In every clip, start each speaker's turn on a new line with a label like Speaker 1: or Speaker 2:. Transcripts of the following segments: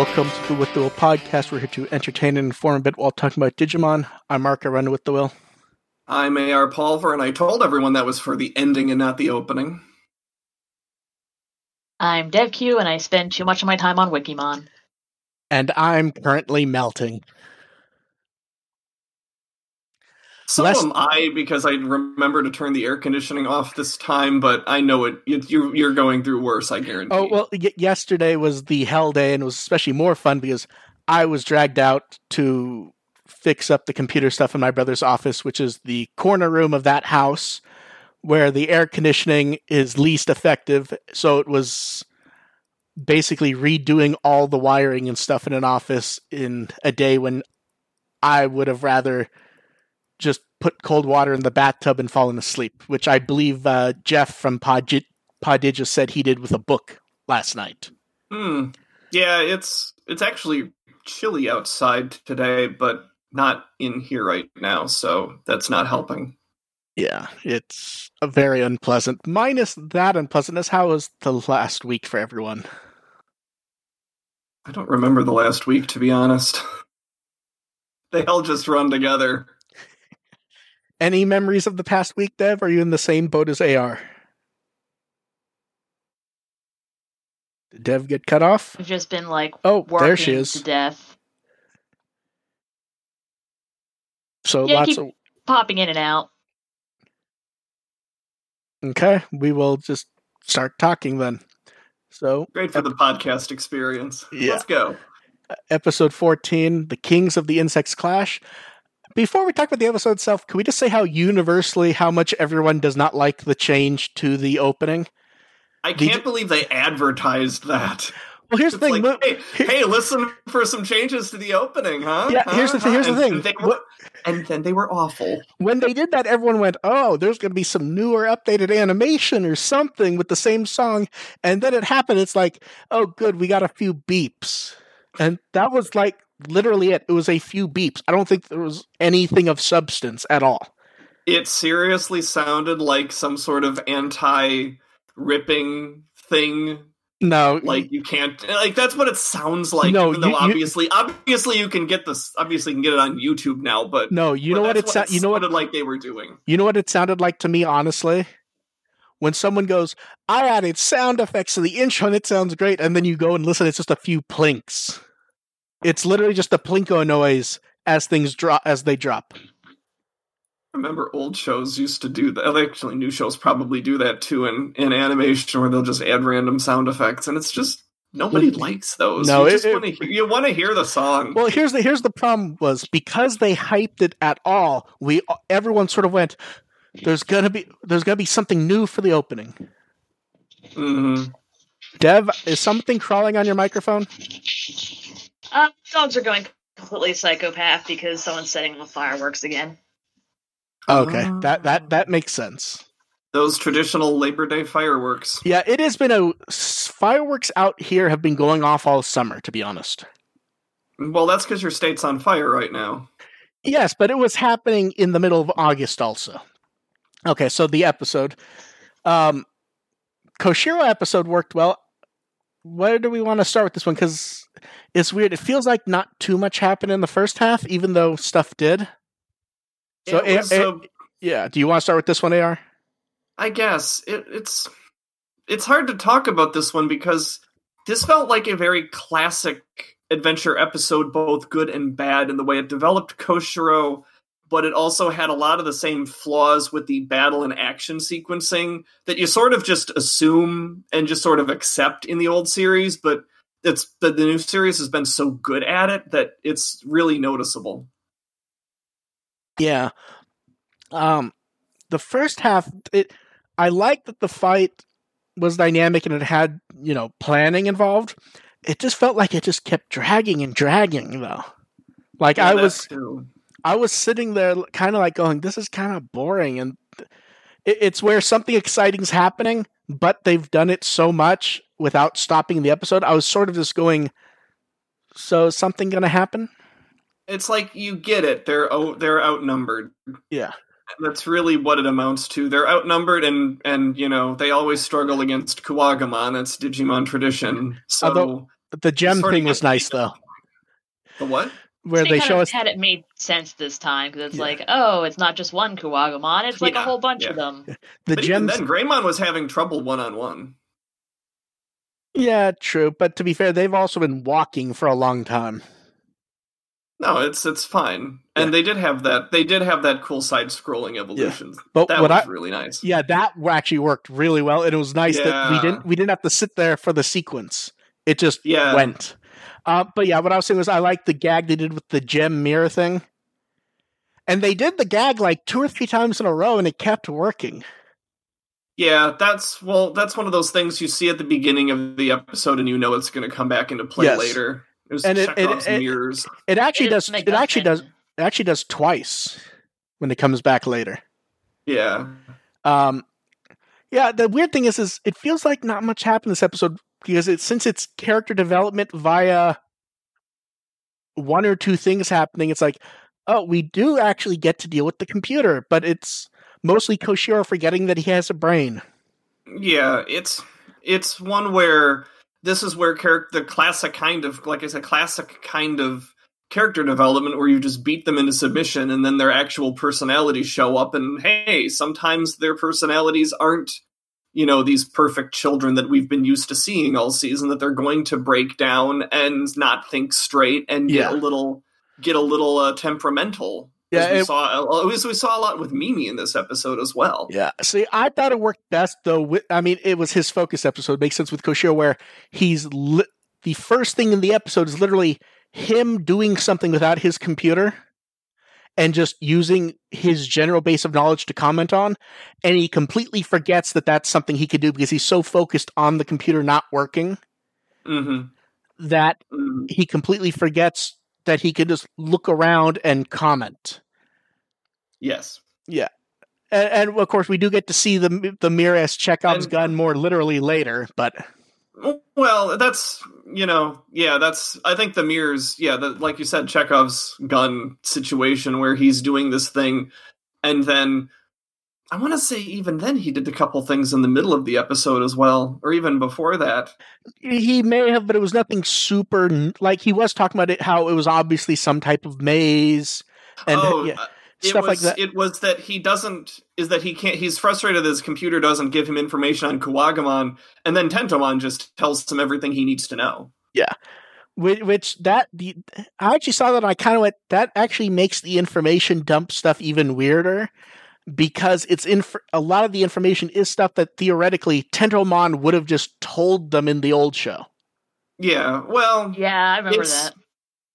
Speaker 1: Welcome to the With the Will podcast. We're here to entertain and inform a bit while talking about Digimon. I'm Mark, I run With the Will.
Speaker 2: I'm AR Pulver, and I told everyone that was for the ending and not the opening.
Speaker 3: I'm DevQ, and I spend too much of my time on Wikimon.
Speaker 1: And I'm currently melting.
Speaker 2: So
Speaker 1: Less-
Speaker 2: am I because I remember to turn the air conditioning off this time, but I know it. You, you, you're going through worse. I guarantee.
Speaker 1: Oh, well, y- yesterday was the hell day, and it was especially more fun because I was dragged out to fix up the computer stuff in my brother's office, which is the corner room of that house where the air conditioning is least effective. So it was basically redoing all the wiring and stuff in an office in a day when I would have rather just put cold water in the bathtub and fallen asleep, which I believe uh, Jeff from Podgi- Podigis said he did with a book last night.
Speaker 2: Hmm. Yeah, it's it's actually chilly outside today, but not in here right now, so that's not helping.
Speaker 1: Yeah, it's a very unpleasant. Minus that unpleasantness, how was the last week for everyone?
Speaker 2: I don't remember the last week, to be honest. they all just run together.
Speaker 1: Any memories of the past week, Dev? Are you in the same boat as AR? Did Dev get cut off?
Speaker 3: I've just been like
Speaker 1: Oh,
Speaker 3: working
Speaker 1: there she is.
Speaker 3: to death,
Speaker 1: So
Speaker 3: Yeah,
Speaker 1: lots
Speaker 3: keep-
Speaker 1: of
Speaker 3: popping in and out.
Speaker 1: okay. We will just start talking then. So
Speaker 2: Great for the podcast experience.
Speaker 1: Yeah.
Speaker 2: Let's go.
Speaker 1: episode 14 the kings of the insects clash before we talk about the episode itself can we just say how universally how much everyone does not like the change to the opening
Speaker 2: I can't believe they advertised that.
Speaker 1: well here's the thing
Speaker 2: like, hey, hey, listen for some changes to the opening, huh?
Speaker 1: Yeah,
Speaker 2: Huh?
Speaker 1: here's the thing- here's the
Speaker 2: And
Speaker 1: thing.
Speaker 2: They were, and then they were awful.
Speaker 1: when they did that everyone went oh there's going to be some newer updated animation or something with the same song and then it happened it's like oh good we got a few beeps and that was like literally it it was a few beeps i don't think there was anything of substance at all
Speaker 2: It seriously sounded like some sort of anti-ripping thing.
Speaker 1: no
Speaker 2: Like you can't. Like that's what it sounds like.
Speaker 1: No,
Speaker 2: even though
Speaker 1: you- you-
Speaker 2: obviously, obviously you can get this. Obviously, you can get it on YouTube now. But
Speaker 1: no you
Speaker 2: but
Speaker 1: know what it sounded you know what
Speaker 2: it like they were doing.
Speaker 1: You know what it sounded like to me, honestly? When someone goes, I added sound effects to the intro and it sounds great, and then you go and listen, it's just a few plinks. It's literally just a plinko noise as things drop as they drop.
Speaker 2: remember old shows used to do that. Actually, new shows probably do that too in, in animation, where they'll just add random sound effects, and it's just nobody likes those.
Speaker 1: No,
Speaker 2: you
Speaker 1: it-
Speaker 2: want to hear, you want to hear the song.
Speaker 1: Well, here's the here's the problem was because they hyped it at all, we everyone sort of went, There's gonna be there's gonna be something new for the opening.
Speaker 2: hmm
Speaker 1: Dev, is something crawling on your microphone?
Speaker 3: Uh, dogs are going completely psychopath because someone's setting off fireworks again.
Speaker 1: Okay,
Speaker 2: Ah.
Speaker 1: that that that makes sense.
Speaker 2: Those traditional Labor Day fireworks.
Speaker 1: Yeah, it has been a fireworks out here have been going off all summer, to be honest.
Speaker 2: Well, that's because your state's on fire right now.
Speaker 1: Yes, but it was happening in the middle of August also. Okay, so the episode. Um Koshiro episode worked well. Where do we want to start with this one? Because it's weird. It feels like not too much happened in the first half, even though stuff did. So,
Speaker 2: It was,
Speaker 1: A- A-
Speaker 2: uh,
Speaker 1: yeah, do you want to start with this one, AR?
Speaker 2: I guess it, it's it's hard to talk about this one because this felt like a very classic adventure episode, both good and bad, in the way it developed Koshiro, but it also had a lot of the same flaws with the battle and action sequencing that you sort of just assume and just sort of accept in the old series, but it's the, the new series has been so good at it that it's really noticeable.
Speaker 1: Yeah. Um, the first half, it I like that the fight was dynamic and it had you know planning involved. It just felt like it just kept dragging and dragging though. Like
Speaker 2: Yeah,
Speaker 1: I was
Speaker 2: too.
Speaker 1: I was sitting there kind of like going, this is kind of boring, and it, it's where something exciting's happening, but they've done it so much without stopping the episode. I was sort of just going, so is something going to happen?
Speaker 2: It's like you get it. They're oh, they're outnumbered.
Speaker 1: Yeah.
Speaker 2: That's really what it amounts to. They're outnumbered, and and you know they always struggle against Kuwagamon. That's Digimon tradition. So
Speaker 1: Although- The gem thing was nice though,
Speaker 2: The what?
Speaker 1: Where they
Speaker 3: kind
Speaker 1: show
Speaker 3: of
Speaker 1: us
Speaker 3: had it made sense this time because it's
Speaker 1: Yeah.
Speaker 3: like, oh, it's not just one Kuwagamon; it's like
Speaker 2: Yeah,
Speaker 3: a whole bunch
Speaker 2: yeah.
Speaker 3: of them.
Speaker 1: the
Speaker 2: but
Speaker 1: gems.
Speaker 2: then, Greymon was having trouble one on one.
Speaker 1: Yeah, true. But to be fair, they've also been walking for a long time.
Speaker 2: No, it's it's fine. And
Speaker 1: Yeah.
Speaker 2: they did have that. They did have that cool side scrolling evolution.
Speaker 1: But
Speaker 2: That
Speaker 1: what
Speaker 2: was
Speaker 1: I
Speaker 2: really nice.
Speaker 1: yeah, that actually worked really well, and it was nice that we didn't we didn't have to sit there for the sequence. It just
Speaker 2: Yeah.
Speaker 1: went. Uh, but yeah, what I was saying was I like the gag they did with the gem mirror thing, and they did the gag like two or three times in a row, and it kept working.
Speaker 2: Yeah, that's well, that's one of those things you see at the beginning of the episode, and you know it's going to come back into play
Speaker 1: Yes.
Speaker 2: later. It was
Speaker 1: And it- it- it-
Speaker 2: mirrors.
Speaker 1: It actually
Speaker 3: It is
Speaker 1: does. It actually does. It actually does twice when it comes back later.
Speaker 2: Yeah,
Speaker 1: Um, yeah, the weird thing is, is it feels like not much happened this episode because it since it's character development via one or two things happening. It's like, oh, we do actually get to deal with the computer, but it's mostly Koshiro forgetting that he has a brain.
Speaker 2: yeah. It's it's one where this is where character the classic kind of like I said, classic kind of character development where you just beat them into submission, and then their actual personalities show up. And hey, sometimes their personalities aren't you know these perfect children that we've been used to seeing all season that they're going to break down and not think straight and get
Speaker 1: Yeah.
Speaker 2: a little get a little uh, temperamental
Speaker 1: Yeah,
Speaker 2: as we
Speaker 1: it-
Speaker 2: saw as we saw a lot with Mimi in this episode as well
Speaker 1: Yeah. See, I thought it worked best though. With, I mean, it was his focus episode. It makes sense with Koshiro, where he's li- the first thing in the episode is literally him doing something without his computer and just using his general base of knowledge to comment on, and he completely forgets that that's something he could do because he's so focused on the computer not working
Speaker 2: hmm
Speaker 1: that
Speaker 2: hmm
Speaker 1: he completely forgets that he could just look around and comment.
Speaker 2: yes.
Speaker 1: And, and of course, we do get to see the the mirror as Chekhov's
Speaker 2: And-
Speaker 1: gun more literally later, but
Speaker 2: well that's you know yeah that's i think the mirrors yeah the, like you said chekhov's gun situation where he's doing this thing. And then i want to say even then he did a couple things in the middle of the episode as well or even before that.
Speaker 1: He may have, but it was nothing super. Like he was talking about it, how it was obviously some type of maze. And
Speaker 2: oh
Speaker 1: yeah,
Speaker 2: uh, uh,
Speaker 1: it like
Speaker 2: was,
Speaker 1: that.
Speaker 2: It was that he doesn't is that he can't. He's frustrated that his computer doesn't give him information on Kuwagamon, and then Tentomon just tells him everything he needs to know.
Speaker 1: which, which that the I actually saw that and I kind of went that actually makes the information dump stuff even weirder because it's in a lot of the information is stuff that theoretically Tentomon would have just told them in the old show.
Speaker 2: Yeah, well,
Speaker 3: Yeah, I remember that.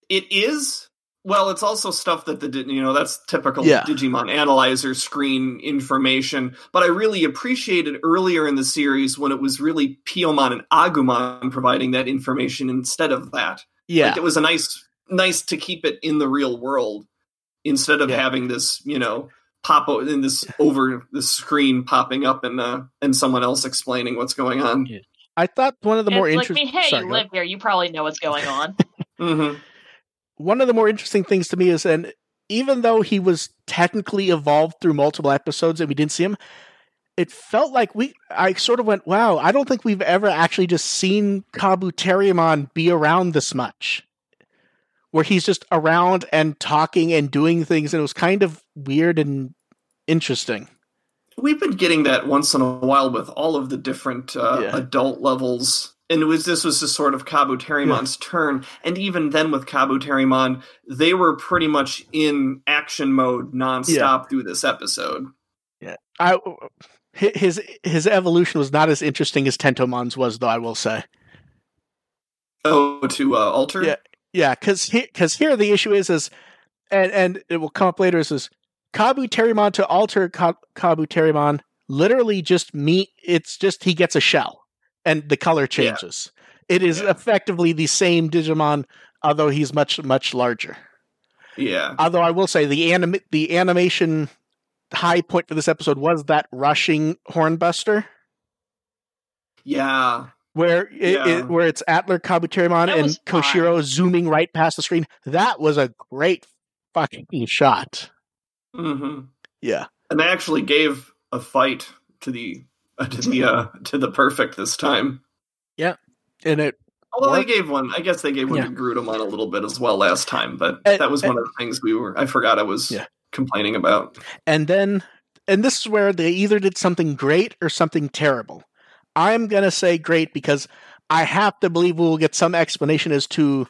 Speaker 2: it is. Well, it's also stuff that the you know that's typical
Speaker 1: Yeah.
Speaker 2: Digimon analyzer screen information. But I really appreciated earlier in the series when it was really Piyomon and Agumon providing that information instead of that.
Speaker 1: Yeah,
Speaker 2: Like, it was a nice nice to keep it in the real world instead of
Speaker 1: Yeah.
Speaker 2: having this you know pop o- in this over the screen popping up and uh and someone else explaining what's going on.
Speaker 1: I thought one of the more
Speaker 3: it's like
Speaker 1: interesting.
Speaker 3: me, hey,
Speaker 1: sorry,
Speaker 3: you live here, you probably know what's going on.
Speaker 2: hmm
Speaker 1: one of the more interesting things to me is and even though he was technically evolved through multiple episodes and we didn't see him it felt like we i sort of went wow i don't think we've ever actually just seen kabuterimon be around this much where he's just around and talking and doing things and it was kind of weird and interesting
Speaker 2: We've been getting that once in a while with all of the different uh,
Speaker 1: Yeah.
Speaker 2: adult levels. And it was this was just sort of Kabuterimon's turn. And even then with Kabuterimon, they were pretty much in action mode nonstop through this episode.
Speaker 1: Yeah, I his his evolution was not as interesting as tentomon's was though i will say
Speaker 2: Oh, to uh, alter?
Speaker 1: Yeah. Yeah, because because here the issue is is, and and it will come up later is is Kabuterimon to alter Ka- Kabu literally just me. It's just he gets a shell and the color changes. It is
Speaker 2: Yeah.
Speaker 1: effectively the same Digimon, although he's much much larger.
Speaker 2: Yeah.
Speaker 1: Although I will say the anim the animation high point for this episode was that rushing hornbuster.
Speaker 2: Yeah.
Speaker 1: Where it,
Speaker 2: Yeah.
Speaker 1: it where it's AtlurKabuterimon
Speaker 3: That
Speaker 1: and
Speaker 3: was fun.
Speaker 1: Koshiro zooming right past the screen. That was a great fucking shot.
Speaker 2: hmm
Speaker 1: Yeah.
Speaker 2: And they actually gave a fight to the to the uh, to the perfect this time.
Speaker 1: Yeah, and it
Speaker 2: Although
Speaker 1: work.
Speaker 2: they gave one, I guess they gave one
Speaker 1: Yeah.
Speaker 2: to Garudamon a little bit as well last time, but
Speaker 1: And-
Speaker 2: that was one of the things we were. I forgot I was
Speaker 1: Yeah.
Speaker 2: complaining about.
Speaker 1: and then and this is where they either did something great or something terrible. I'm gonna say great because I have to believe we'll get some explanation as to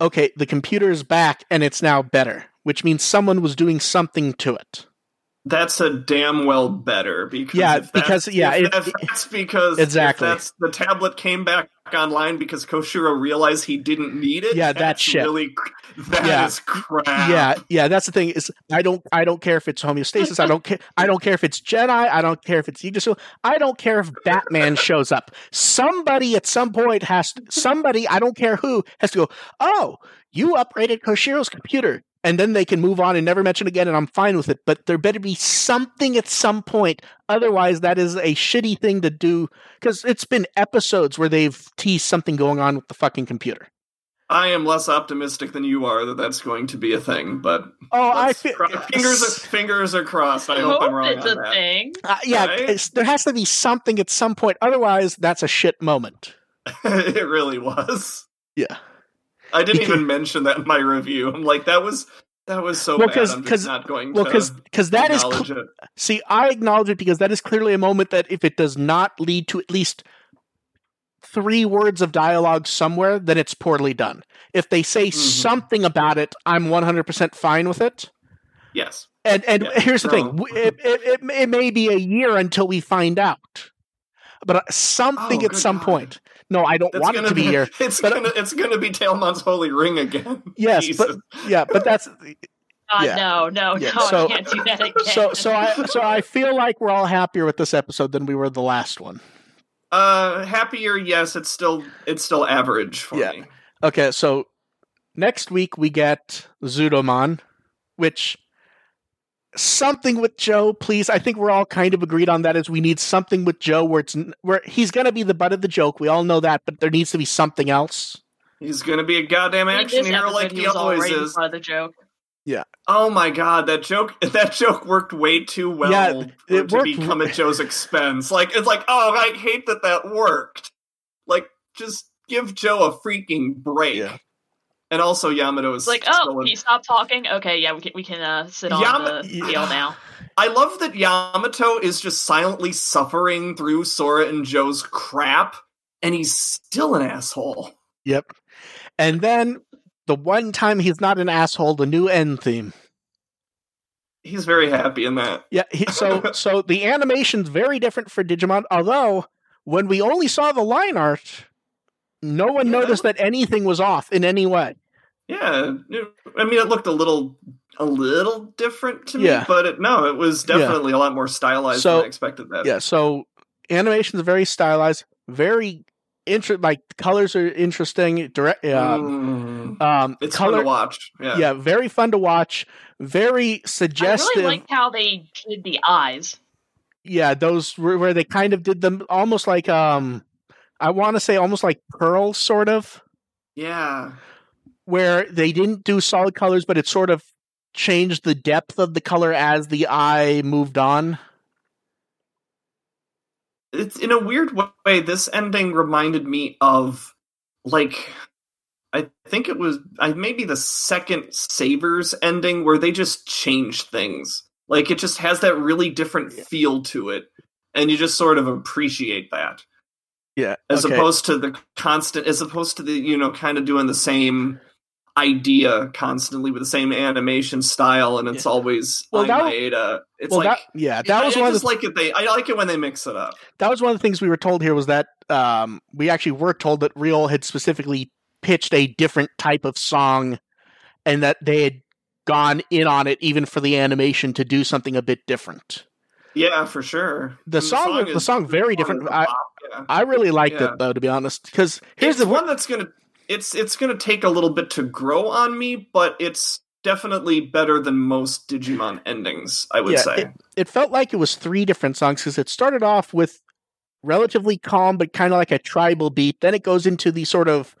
Speaker 1: okay, the computer is back and it's now better, which means someone was doing something to it.
Speaker 2: That's a damn well better because
Speaker 1: Yeah, because- yeah,
Speaker 2: if
Speaker 1: it-
Speaker 2: that's, because
Speaker 1: Exactly.
Speaker 2: that's the tablet came back online because Koshiro realized he didn't need it.
Speaker 1: Yeah, that
Speaker 2: that's
Speaker 1: shit.
Speaker 2: Really, that
Speaker 1: Yeah.
Speaker 2: is crap.
Speaker 1: Yeah, yeah, that's the thing is I don't I don't care if it's homeostasis, I don't care I don't care if it's Jedi, I don't care if it's Aegis, I don't care if Batman shows up. Somebody at some point has to, somebody, I don't care who, has to go, "Oh, you upgraded Koshiro's computer." And then they can move on and never mention again and I'm fine with it, but there better be something at some point otherwise that is a shitty thing to do cuz it's been episodes where they've teased something going on with the fucking computer.
Speaker 2: I am less optimistic than you are that that's going to be a thing, but
Speaker 1: Oh, I
Speaker 2: let's cro- fingers are, fingers are crossed. I
Speaker 3: I
Speaker 2: hope
Speaker 3: hope
Speaker 2: I'm wrong
Speaker 3: it's
Speaker 2: on
Speaker 3: a
Speaker 2: that.
Speaker 3: thing.
Speaker 1: Uh, yeah,
Speaker 2: Right?
Speaker 1: there has to be something at some point. Otherwise, that's a shit moment.
Speaker 2: it really was.
Speaker 1: Yeah.
Speaker 2: I didn't even mention that in my review. I'm like, that was that was so
Speaker 1: Well,
Speaker 2: bad. I'm just not going
Speaker 1: Well,
Speaker 2: to
Speaker 1: because that is cl-
Speaker 2: it.
Speaker 1: see, I acknowledge it because that is clearly a moment that if it does not lead to at least three words of dialogue somewhere, then it's poorly done. If they say
Speaker 2: Mhm.
Speaker 1: something about it, I'm 100% fine with it.
Speaker 2: Yes.
Speaker 1: And and
Speaker 2: Yeah,
Speaker 1: here's the thing: it, it, it, it may be a year until we find out, but uh, something
Speaker 2: Oh,
Speaker 1: at some
Speaker 2: God.
Speaker 1: point. No, I don't
Speaker 2: That's
Speaker 1: want it
Speaker 2: gonna
Speaker 1: to be a year.
Speaker 2: It's
Speaker 1: but-
Speaker 2: gonna it's gonna be Tailmon's holy ring again.
Speaker 1: Yes,
Speaker 2: Jesus.
Speaker 1: but yeah, but that's
Speaker 3: God,
Speaker 1: Yeah.
Speaker 3: no, no,
Speaker 1: Yeah,
Speaker 3: no,
Speaker 1: so-
Speaker 3: I can't do that again.
Speaker 1: so so I so I feel like we're all happier with this episode than we were the last one.
Speaker 2: uh happier, yes, it's still it's still average for
Speaker 1: Yeah.
Speaker 2: me.
Speaker 1: Okay, so next week we get Zudomon, which something with Joe, please. I think we're all kind of agreed on that. Is we need something with Joe where it's where he's going to be the butt of the joke. We all know that, but there needs to be something else.
Speaker 2: He's gonna be a goddamn action hero
Speaker 3: episode,
Speaker 2: like
Speaker 3: he
Speaker 2: he
Speaker 3: was
Speaker 2: always is.
Speaker 3: part of the joke. Yeah.
Speaker 2: Oh my god, that joke that joke worked way too well
Speaker 1: Yeah, it
Speaker 2: it to
Speaker 1: worked-
Speaker 2: become at Joe's expense. Like it's like, oh I hate that that worked. Like just give Joe a freaking break.
Speaker 1: Yeah.
Speaker 2: And also Yamato is
Speaker 3: like,
Speaker 2: still
Speaker 3: oh,
Speaker 2: in-
Speaker 3: he stopped talking. Okay, yeah, we can we can uh, sit on
Speaker 2: Yama-
Speaker 3: the
Speaker 1: Yeah.
Speaker 3: deal now.
Speaker 2: I love that Yamato is just silently suffering through Sora and Joe's crap, and he's still an asshole.
Speaker 1: Yep. And then the one time he's not an asshole, the new end theme.
Speaker 2: He's very happy in that.
Speaker 1: Yeah. He, so so the animation's very different for Digimon. Although when we only saw the line art, no one
Speaker 2: Yeah.
Speaker 1: noticed that anything was off in any way.
Speaker 2: Yeah, it- I mean, it looked a little, a little different to me,
Speaker 1: Yeah.
Speaker 2: but it, no, it was
Speaker 1: Yeah.
Speaker 2: definitely a lot more stylized
Speaker 1: So-
Speaker 2: than I expected. That.
Speaker 1: Yeah. So animation's very stylized, very inter- like colors are interesting. Direct. Um,
Speaker 2: Mm.
Speaker 1: um,
Speaker 2: it's
Speaker 1: color.
Speaker 2: fun to watch. Yeah.
Speaker 1: yeah, very fun to watch. Very suggestive.
Speaker 3: I really liked how they did the eyes.
Speaker 1: yeah, those where they kind of did them almost like um, I want to say almost like Pearl, sort of,
Speaker 2: yeah,
Speaker 1: where they didn't do solid colors, but it sort of changed the depth of the color as the eye moved on.
Speaker 2: It's in a weird way. This ending reminded me of, like, I think it was I maybe the second Savers ending where they just change things. Like it just has that really different feel to it, and you just sort of appreciate that.
Speaker 1: Yeah,
Speaker 2: as
Speaker 1: okay.
Speaker 2: opposed to the constant as opposed to the you know kind of doing the same idea constantly with the same animation style and it's always
Speaker 1: Well,
Speaker 2: well,
Speaker 1: that was-
Speaker 2: it's
Speaker 1: well,
Speaker 2: like
Speaker 1: that yeah, that was
Speaker 2: I,
Speaker 1: one
Speaker 2: I
Speaker 1: of the
Speaker 2: like it they I like it when they mix it up
Speaker 1: that was one of the things we were told here was that um, we actually were told that Real had specifically pitched a different type of song, and that they had gone in on it even for the animation to do something a bit different.
Speaker 2: Yeah for sure
Speaker 1: The song- the
Speaker 2: is-
Speaker 1: song very
Speaker 2: the song
Speaker 1: different.
Speaker 2: is a
Speaker 1: I-
Speaker 2: yeah.
Speaker 1: I really liked
Speaker 2: Yeah.
Speaker 1: it though, to be honest, because here's
Speaker 2: it's
Speaker 1: the
Speaker 2: one that's gonna it's it's gonna take a little bit to grow on me but it's definitely better than most digimon endings i would
Speaker 1: Yeah,
Speaker 2: say
Speaker 1: it felt like it was three different songs because it started off with relatively calm but kind of like a tribal beat then it goes into the sort of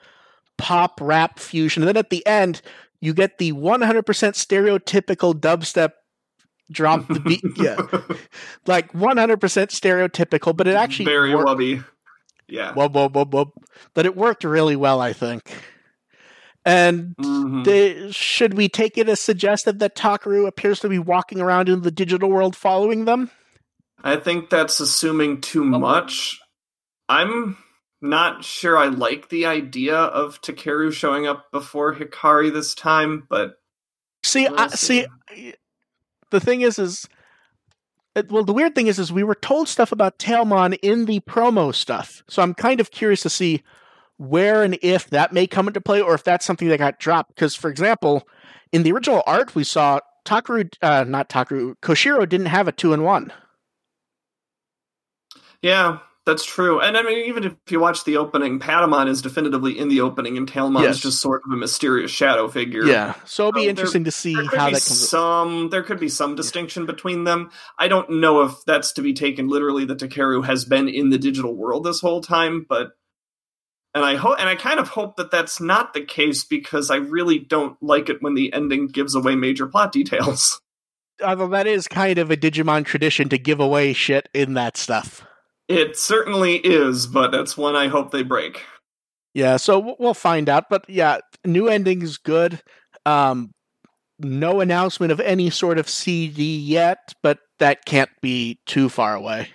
Speaker 1: pop rap fusion and then at the end you get the 100% stereotypical dubstep drop the beat yeah like 100% stereotypical but it actually
Speaker 2: very
Speaker 1: wor-
Speaker 2: wubby Yeah.
Speaker 1: whoop, whoop, whoop, whoop. But it worked really well, I think. And
Speaker 2: Mhm.
Speaker 1: they, should we take it as suggestive that Takeru appears to be walking around in the digital world following them?
Speaker 2: I think that's assuming too much. I'm not sure I like the idea of Takeru showing up before Hikari this time, but
Speaker 1: See,
Speaker 2: We'll
Speaker 1: I,
Speaker 2: see.
Speaker 1: The thing is, is well, the weird thing is, is we were told stuff about Tailmon in the promo stuff, so I'm kind of curious to see where and if that may come into play, or if that's something that got dropped. Because, for example, in the original art, we saw Takeru, uh, not Takeru, Koshiro didn't have a two and one.
Speaker 2: yeah, that's true. And I mean, even if you watch the opening, Patamon is definitively in the opening, and Tailmon
Speaker 1: Yes.
Speaker 2: is just sort of a mysterious shadow figure.
Speaker 1: Yeah, so it'll be
Speaker 2: there-
Speaker 1: interesting to see
Speaker 2: There could
Speaker 1: how
Speaker 2: be
Speaker 1: that
Speaker 2: some. There could be some distinction between them. I don't know if that's to be taken literally that Takeru has been in the digital world this whole time, but and I hope and I kind of hope that that's not the case because I really don't like it when the ending gives away major plot details.
Speaker 1: Although that is kind of a Digimon tradition to give away shit in that stuff.
Speaker 2: It certainly is, but that's one I hope they break.
Speaker 1: Yeah, so we'll find out. But yeah, new ending's good. Um, no announcement of any sort of CD yet, but that can't be too far away.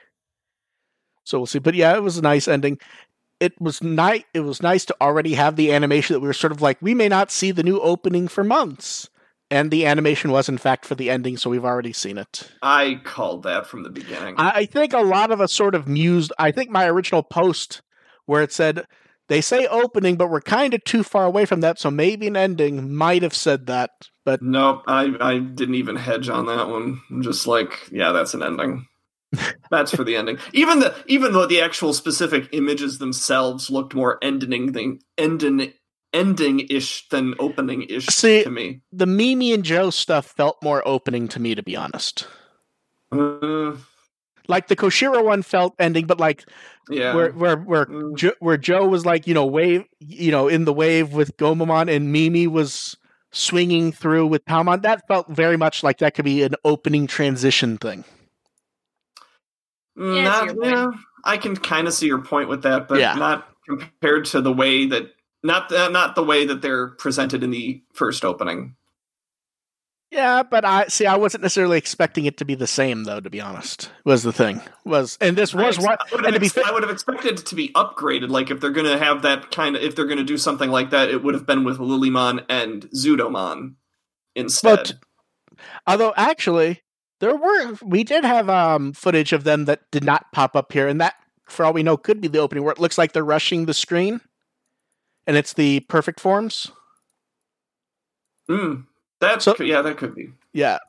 Speaker 1: So we'll see. But yeah, it was a nice ending. It was nice. It was nice to already have the animation that we were sort of like we may not see the new opening for months, and the animation was in fact for the ending, so we've already seen it.
Speaker 2: I called that from the beginning.
Speaker 1: I, think a lot of us sort of mused. I think my original post where it said they say opening, but we're kind of too far away from that, so maybe an ending might have said that. But
Speaker 2: Nope, I, I didn't even hedge on that one. I'm just like, yeah, that's an ending. that's for the ending. Even the even though the actual specific images themselves looked more ending than ending ending ish than opening ish
Speaker 1: See-
Speaker 2: to me.
Speaker 1: the Mimi and Joe stuff felt more opening to me, to be honest.
Speaker 2: Uh,
Speaker 1: Like the Koshiro one felt ending, but like
Speaker 2: yeah.
Speaker 1: where where where
Speaker 2: Mm.
Speaker 1: jo- where Joe was like you know wave you know in the wave with Gomamon and Mimi was swinging through with Palmon. That felt very much like that could be an opening transition thing.
Speaker 2: Mm,
Speaker 3: Yeah, I
Speaker 2: not, yeah, I can kind of see your point with that, but
Speaker 1: Yeah.
Speaker 2: not compared to the way that not the, not the way that they're presented in the first opening.
Speaker 1: Yeah, but I see. I wasn't necessarily expecting it to be the same, though. To be honest, was the thing was, and this was
Speaker 2: I,
Speaker 1: what.
Speaker 2: ex- I would have ex- I would have expected it to be upgraded. Like if they're going to have that kind of, if they're going to do something like that, it would have been with Lilymon and Zudomon instead.
Speaker 1: But although actually, there were we did have um footage of them that did not pop up here, and that, for all we know, could be the opening where it looks like they're rushing the screen, and it's the perfect forms.
Speaker 2: Mm, that
Speaker 1: So-
Speaker 2: yeah, that could be.
Speaker 1: Yeah.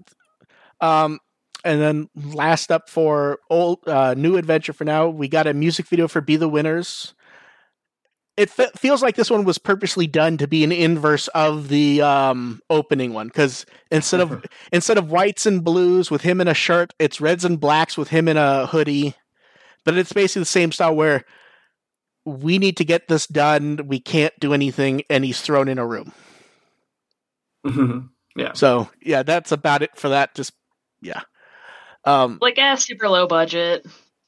Speaker 1: Um, and then last up for old uh, new adventure for now, we got a music video for "Be the Winners." It fe- feels like this one was purposely done to be an inverse of the um, opening one because instead of instead of whites and blues with him in a shirt, it's reds and blacks with him in a hoodie. But it's basically the same style where we need to get this done. We can't do anything, and he's thrown in a room.
Speaker 2: Mhm.
Speaker 1: So yeah, that's about it for that. Just yeah. Um,
Speaker 3: Like, eh, super low budget.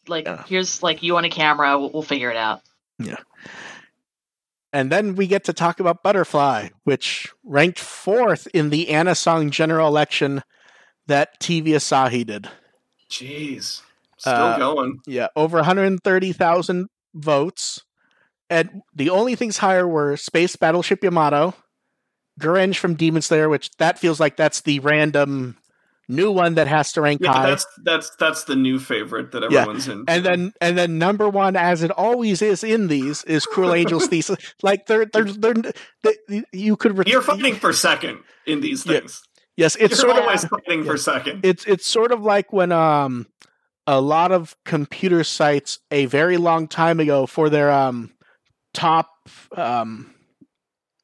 Speaker 3: Like,
Speaker 1: Yeah.
Speaker 3: here's like you want a camera, we'll, we'll figure it out. Yeah.
Speaker 1: And then we get to talk about Butterfly, which ranked fourth in the Anison general election that TV Asahi did.
Speaker 2: Jeez, still
Speaker 1: Uh,
Speaker 2: going.
Speaker 1: Yeah, over 130,000 votes. And the only things higher were Space Battleship Yamato, Gurenge from Demon Slayer, which that feels like that's the random new one that has to rank
Speaker 2: Yeah,
Speaker 1: high.
Speaker 2: that's that's that's the new favorite that
Speaker 1: Yeah,
Speaker 2: everyone's in.
Speaker 1: and then and then number one, as it always is in these, is Cruel Angel's Thesis. Like they're they're, they're, they you could ret-
Speaker 2: you're fighting for second in these
Speaker 1: Yeah,
Speaker 2: things.
Speaker 1: Yes, it's
Speaker 2: you're
Speaker 1: sort of
Speaker 2: always fighting
Speaker 1: yeah.
Speaker 2: for second.
Speaker 1: it's it's sort of like when um a lot of computer sites a very long time ago for their um top um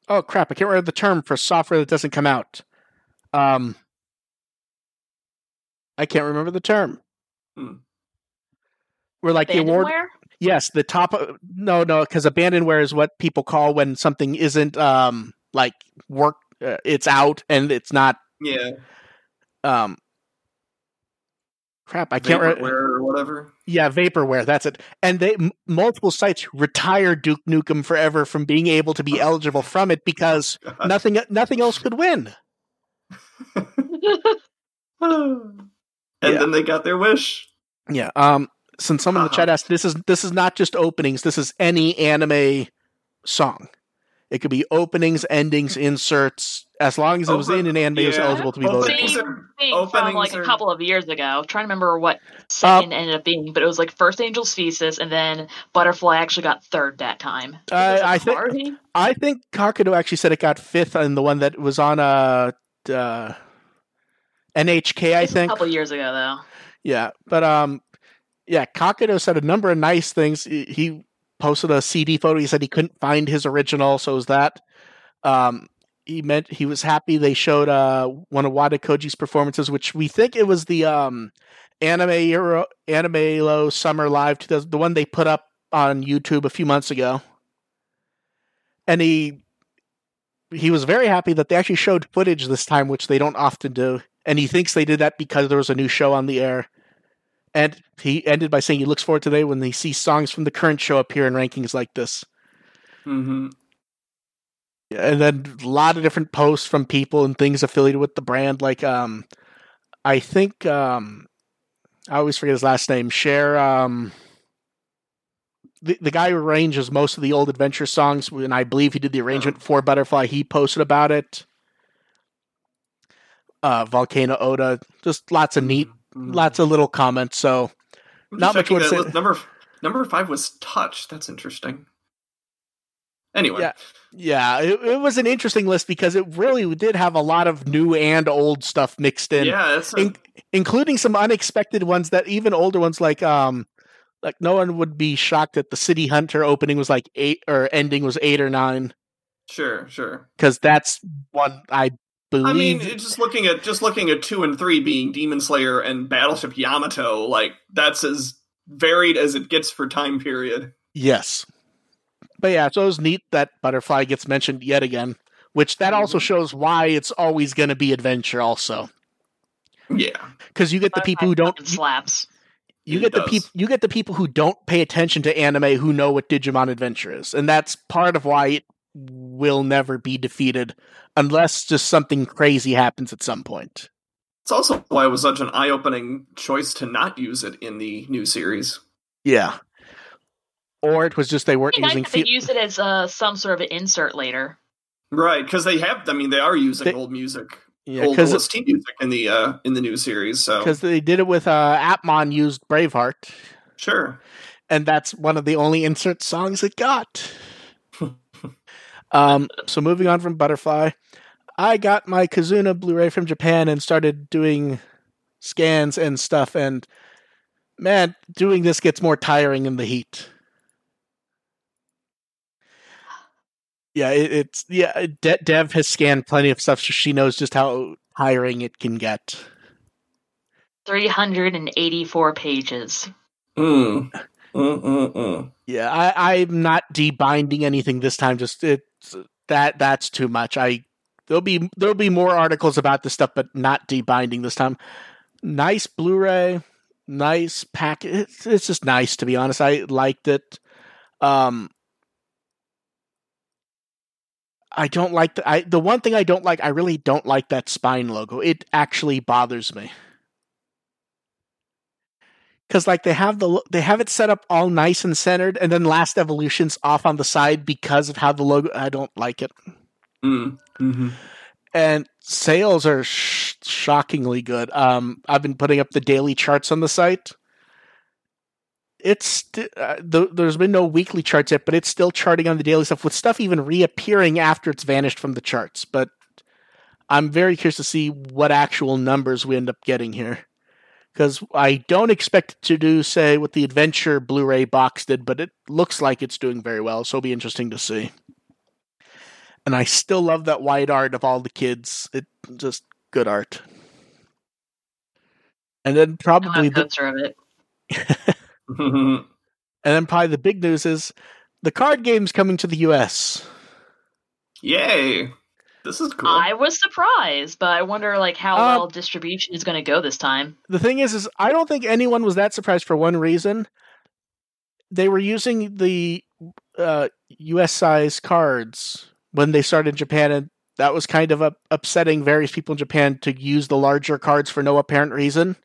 Speaker 1: oh crap I can't remember the term for software that doesn't come out. Um I can't remember the term.
Speaker 2: Hmm.
Speaker 1: we're like the award yes the top no no because abandonware is what people call when something isn't um like work uh, it's out and it's not
Speaker 2: Yeah,
Speaker 1: um crap, I can't remember.
Speaker 2: Or whatever.
Speaker 1: Yeah, vaporware. That's it. And they m- multiple sites retired Duke Nukem Forever from being able to be eligible from it because
Speaker 2: God.
Speaker 1: nothing nothing else could win.
Speaker 2: and
Speaker 1: Yeah.
Speaker 2: then they got their wish.
Speaker 1: Yeah. Um. Since someone in the
Speaker 2: Uh-huh.
Speaker 1: chat asked, this is this is not just openings. This is any anime song. It could be openings, endings, inserts. As long as it was
Speaker 2: Open-
Speaker 1: in an anime, it was
Speaker 2: yeah.
Speaker 1: eligible to be voted.
Speaker 2: Openings
Speaker 3: Same
Speaker 2: are-
Speaker 3: thing from
Speaker 2: openings
Speaker 3: like
Speaker 2: are-
Speaker 3: a couple of years ago. I'm trying to remember what second ended up being, but it was like first Angel's Thesis, and then Butterfly actually got third that time.
Speaker 1: Uh,
Speaker 3: It was
Speaker 1: think-
Speaker 3: party?
Speaker 1: I think Kakudo actually said it got fifth in the one that was on uh, uh NHK. I
Speaker 3: think a couple years ago though.
Speaker 1: Yeah, but um, yeah, Kakudo said a number of nice things. He, he posted a CD photo. He said he couldn't find his original, so is that. Um, he meant he was happy they showed uh one of Wada Koji's performances, which we think it was the um anime Euro Animelo summer live 2000, the one they put up on YouTube a few months ago, and he he was very happy that they actually showed footage this time, which they don't often do and he thinks they did that because there was a new show on the air. And he ended by saying he looks forward to the day when he sees songs from the current show appear in rankings like this.
Speaker 2: hmm
Speaker 1: And then a lot of different posts from people and things affiliated with the brand. Like, um, I think um, I always forget his last name. Cher um, the the guy who arranges most of the old adventure songs, and I believe he did the arrangement for Butterfly. He posted about it. Uh, Volcano Oda, just lots of neat,
Speaker 2: Mhm.
Speaker 1: lots of little comments. So
Speaker 2: I'm
Speaker 1: not much more say.
Speaker 2: list. Number number five was touch. That's interesting. Anyway,
Speaker 1: Yeah. Yeah, it, it was an interesting list because it really did have a lot of new and old stuff mixed in,
Speaker 2: yeah, a,
Speaker 1: in- including some unexpected ones that even older ones like um like no one would be shocked that the City Hunter opening was like eight or ending was eight or nine
Speaker 2: sure, sure.
Speaker 1: because that's one I believe.
Speaker 2: I mean, just looking at just looking at two and three being Demon Slayer and Battleship Yamato, like that's as varied as it gets for time period.
Speaker 1: yes, but yeah, so it was neat that Butterfly gets mentioned yet again, which that also
Speaker 2: Mhm.
Speaker 1: shows why it's always going to be adventure also
Speaker 2: Yeah,
Speaker 1: because you get the people who don't
Speaker 3: slaps.
Speaker 1: you
Speaker 2: It
Speaker 1: get the
Speaker 2: does.
Speaker 1: people you get the people who don't pay attention to anime who know what Digimon Adventure is, and that's part of why it will never be defeated unless just something crazy happens at some point.
Speaker 2: it's also why it was such an eye-opening choice to not use it in the new series.
Speaker 1: Yeah. Or it was just they weren't
Speaker 3: It'd be nice
Speaker 1: using.
Speaker 3: if they
Speaker 1: fe-
Speaker 3: use it as uh, some sort of an insert later.
Speaker 2: Right, because they have. I mean, they are using
Speaker 1: They-
Speaker 2: old music,
Speaker 1: yeah,
Speaker 2: old
Speaker 1: because
Speaker 2: OST music in the uh in the new series. So because
Speaker 1: they did it with uh, Atmon used Braveheart,
Speaker 2: sure,
Speaker 1: and that's one of the only insert songs it got. Um, so moving on from Butterfly, I got my Kizuna Blu-ray from Japan and started doing scans and stuff. And man, doing this gets more tiring in the heat. Yeah, it, it's yeah. De- Dev has scanned plenty of stuff, so she knows just how tiring it can get.
Speaker 3: 384 pages.
Speaker 2: mm. Mm, mm, mm.
Speaker 1: Yeah, I, I'm not debinding anything this time. Just it's that that's too much. I there'll be there'll be more articles about this stuff, but not debinding this time. Nice Blu-ray, nice pack. It's, it's just nice to be honest. I liked it. Um, I don't like the I the one thing I don't like. I really don't like that spine logo. It actually bothers me because like they have the they have it set up all nice and centered, and then Last Evolution's off on the side because of how the logo. I don't like it,
Speaker 2: Mm. hmm
Speaker 1: and sales are sh- shockingly good. Um, I've been putting up the daily charts on the site. It's st- uh, th- there's been no weekly charts yet, but it's still charting on the daily stuff with stuff even reappearing after it's vanished from the charts. But I'm very curious to see what actual numbers we end up getting here. Because I don't expect it to do, say, what the Adventure Blu ray box did, but it looks like it's doing very well, so it'll be interesting to see. And I still love that wide art of all the kids. It just good art. And then probably the,
Speaker 3: of it.
Speaker 1: and then probably the big news is the card game's coming to the US.
Speaker 2: Yay! This is cool.
Speaker 3: I was surprised, but I wonder like how
Speaker 1: Uh,
Speaker 3: well distribution is going to go this time.
Speaker 1: The thing is, is I don't think anyone was that surprised for one reason. They were using the uh, U.S. size cards when they started in Japan, and that was kind of up- upsetting various people in Japan to use the larger cards for no apparent reason.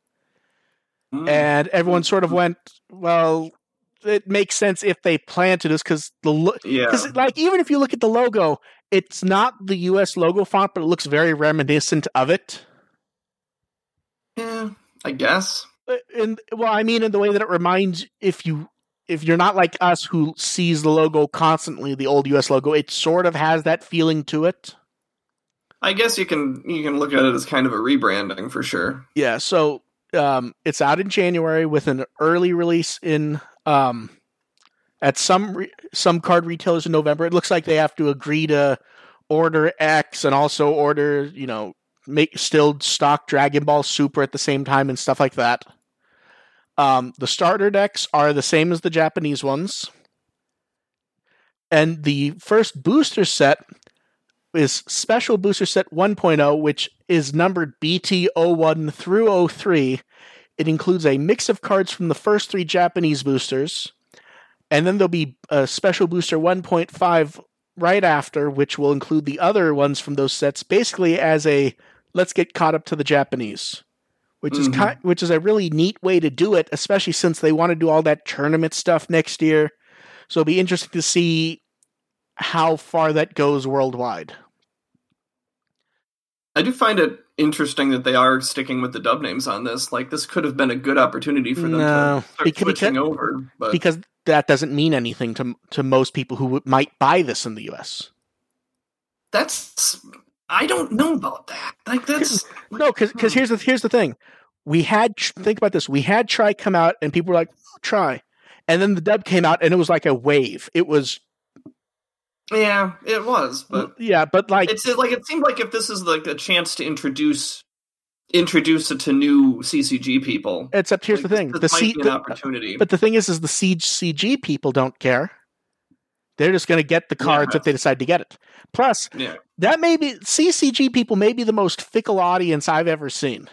Speaker 2: Mm.
Speaker 1: And everyone sort of went, "Well, it makes sense if they plan to this because the lo-
Speaker 2: yeah.
Speaker 1: Because, like, even if you look at the logo, it's not the U.S. logo font, but it looks very reminiscent of it.
Speaker 2: yeah, I guess.
Speaker 1: And well, I mean, in the way that it reminds, if you if you're not like us who sees the logo constantly, the old U.S. logo, it sort of has that feeling to it.
Speaker 2: I guess you can you can look at it as kind of a rebranding for sure.
Speaker 1: Yeah. So um, it's out in January with an early release in um, at some re- some card retailers in November. It looks like they have to agree to order X and also order, you know, make still stock Dragon Ball Super at the same time and stuff like that. Um, the starter decks are the same as the Japanese ones. And the first booster set is Special Booster Set 1.0, which is numbered BT01 through 03. It includes a mix of cards from the first three Japanese boosters. And then there'll be a Special Booster 1.5 right after, which will include the other ones from those sets, basically as a let's get caught up to the Japanese. Which is
Speaker 2: Mhm.
Speaker 1: ki- which is a really neat way to do it, especially since they want to do all that tournament stuff next year. So it'll be interesting to see how far that goes worldwide.
Speaker 2: I do find it interesting that they are sticking with the dub names on this. Like this could have been a good opportunity for them
Speaker 1: No,
Speaker 2: to start
Speaker 1: because-
Speaker 2: switching
Speaker 1: because-
Speaker 2: over. But
Speaker 1: because that doesn't mean anything to to most people who might buy this in the U.S.
Speaker 2: that's I don't know about that. Like that's
Speaker 1: No, because
Speaker 2: Hmm.
Speaker 1: here's the here's the thing. We had think about this. We had Tri come out, and people were like, "Tri," and then the dub came out, and it was like a wave. It was
Speaker 2: yeah, it was, but
Speaker 1: yeah, but like
Speaker 2: it's like it seemed like if this is like a chance to introduce introduce it to new CCG people.
Speaker 1: except here's
Speaker 2: like,
Speaker 1: the thing:
Speaker 2: this,
Speaker 1: the
Speaker 2: this might
Speaker 1: C,
Speaker 2: be an
Speaker 1: the-
Speaker 2: opportunity.
Speaker 1: but the thing is, is the CCG people don't care. They're just going to get the cards
Speaker 2: Yeah.
Speaker 1: if they decide to get it. Plus,
Speaker 2: yeah,
Speaker 1: that may be CCG people may be the most fickle audience I've ever seen.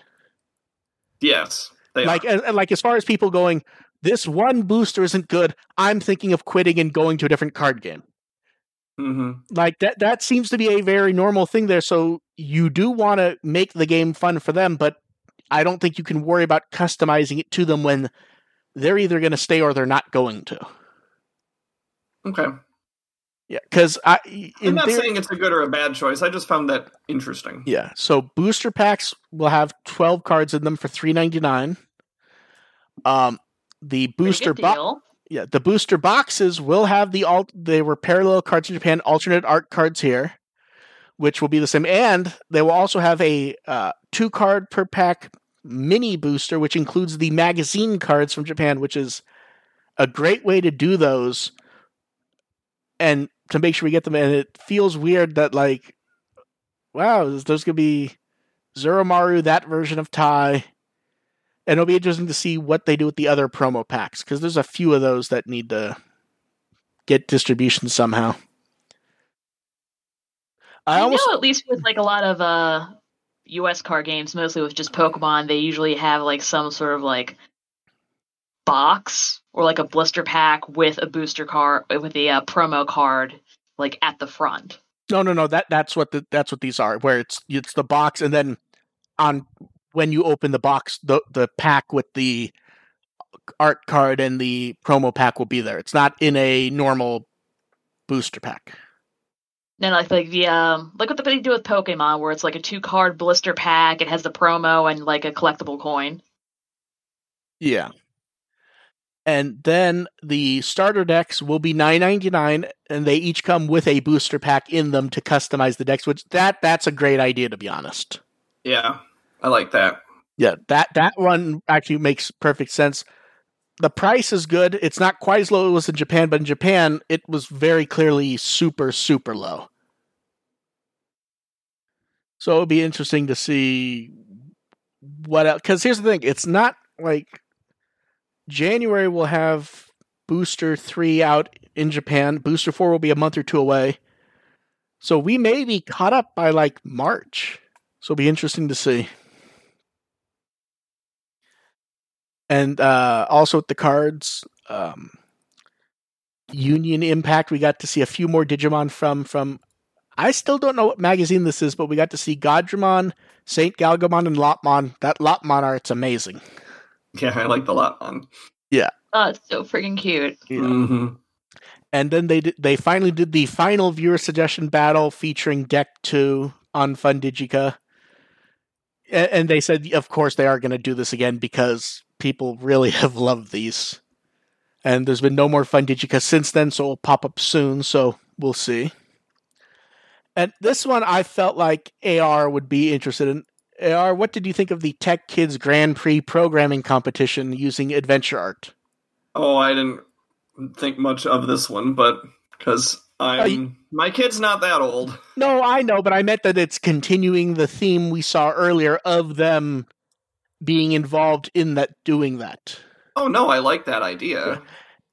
Speaker 2: yes,
Speaker 1: like
Speaker 2: are.
Speaker 1: like as far as people going this one booster isn't good i'm thinking of quitting and going to a different card game
Speaker 2: hmm
Speaker 1: like that that seems to be a very normal thing there so you do want to make the game fun for them but i don't think you can worry about customizing it to them when they're either going to stay or they're not going to
Speaker 2: Okay,
Speaker 1: yeah because i
Speaker 2: I'm
Speaker 1: in
Speaker 2: not
Speaker 1: theory,
Speaker 2: saying it's a good or a bad choice. I just found that interesting.
Speaker 1: yeah so booster packs will have 12 cards in them for 399 um the booster
Speaker 3: good
Speaker 1: box
Speaker 3: deal.
Speaker 1: Yeah, the booster boxes will have the alt. They were parallel cards in Japan, alternate art cards here, which will be the same, and they will also have a uh, two card per pack mini booster, which includes the magazine cards from Japan, which is a great way to do those, and to make sure we get them. And it feels weird that like, wow, there's gonna be Zuromaru, that version of Tai. And it'll be interesting to see what they do with the other promo packs because there's a few of those that need to get distribution somehow. I
Speaker 3: I
Speaker 1: almost
Speaker 3: know at least with like a lot of uh US card games, mostly with just Pokemon, they usually have like some sort of like box or like a blister pack with a booster card with a uh, promo card like at the front.
Speaker 1: no no no that that's what the, that's what these are where it's it's the box and then on when you open the box the the pack with the art card and the promo pack will be there. It's not in a normal booster pack.
Speaker 3: And like like the um like what they do with Pokemon where it's like a two card blister pack, it has the promo and like a collectible coin.
Speaker 1: Yeah. And then the starter decks will be nine ninety nine, and they each come with a booster pack in them to customize the decks. Which that that's a great idea to be honest.
Speaker 2: Yeah, I like that.
Speaker 1: Yeah, that that one actually makes perfect sense. The price is good. It's not quite as low as it was in Japan, but in Japan it was very clearly super super low. So it would be interesting to see what else. Because here's the thing: it's not like January will have Booster three out in Japan. Booster four will be a month or two away. So we may be caught up by like March. So it'll be interesting to see. And uh, also with the cards, um, Union Impact, we got to see a few more Digimon from from. I still don't know what magazine this is, but we got to see Godramon, Saint Galgamon, and Lopmon. That Lopmon art's amazing.
Speaker 2: Yeah, I like the Lopmon. Yeah.
Speaker 3: Oh, it's so freaking cute.
Speaker 1: Yeah.
Speaker 2: hmm
Speaker 1: And then they did, they finally did the final viewer suggestion battle featuring Deck Two on Fun Digica, and they said, of course, they are going to do this again because people really have loved these. And there's been no more Fun Digica since then, so it'll pop up soon. So we'll see. And this one, I felt like AR would be interested in. AR, what did you think of the Tech Kids Grand Prix programming competition using adventure art?
Speaker 2: Oh, I didn't think much of this one, but because I'm
Speaker 1: you-
Speaker 2: my kid's not that old.
Speaker 1: No, I know, but I meant that it's continuing the theme we saw earlier of them being involved in that doing that.
Speaker 2: Oh no, I like that idea.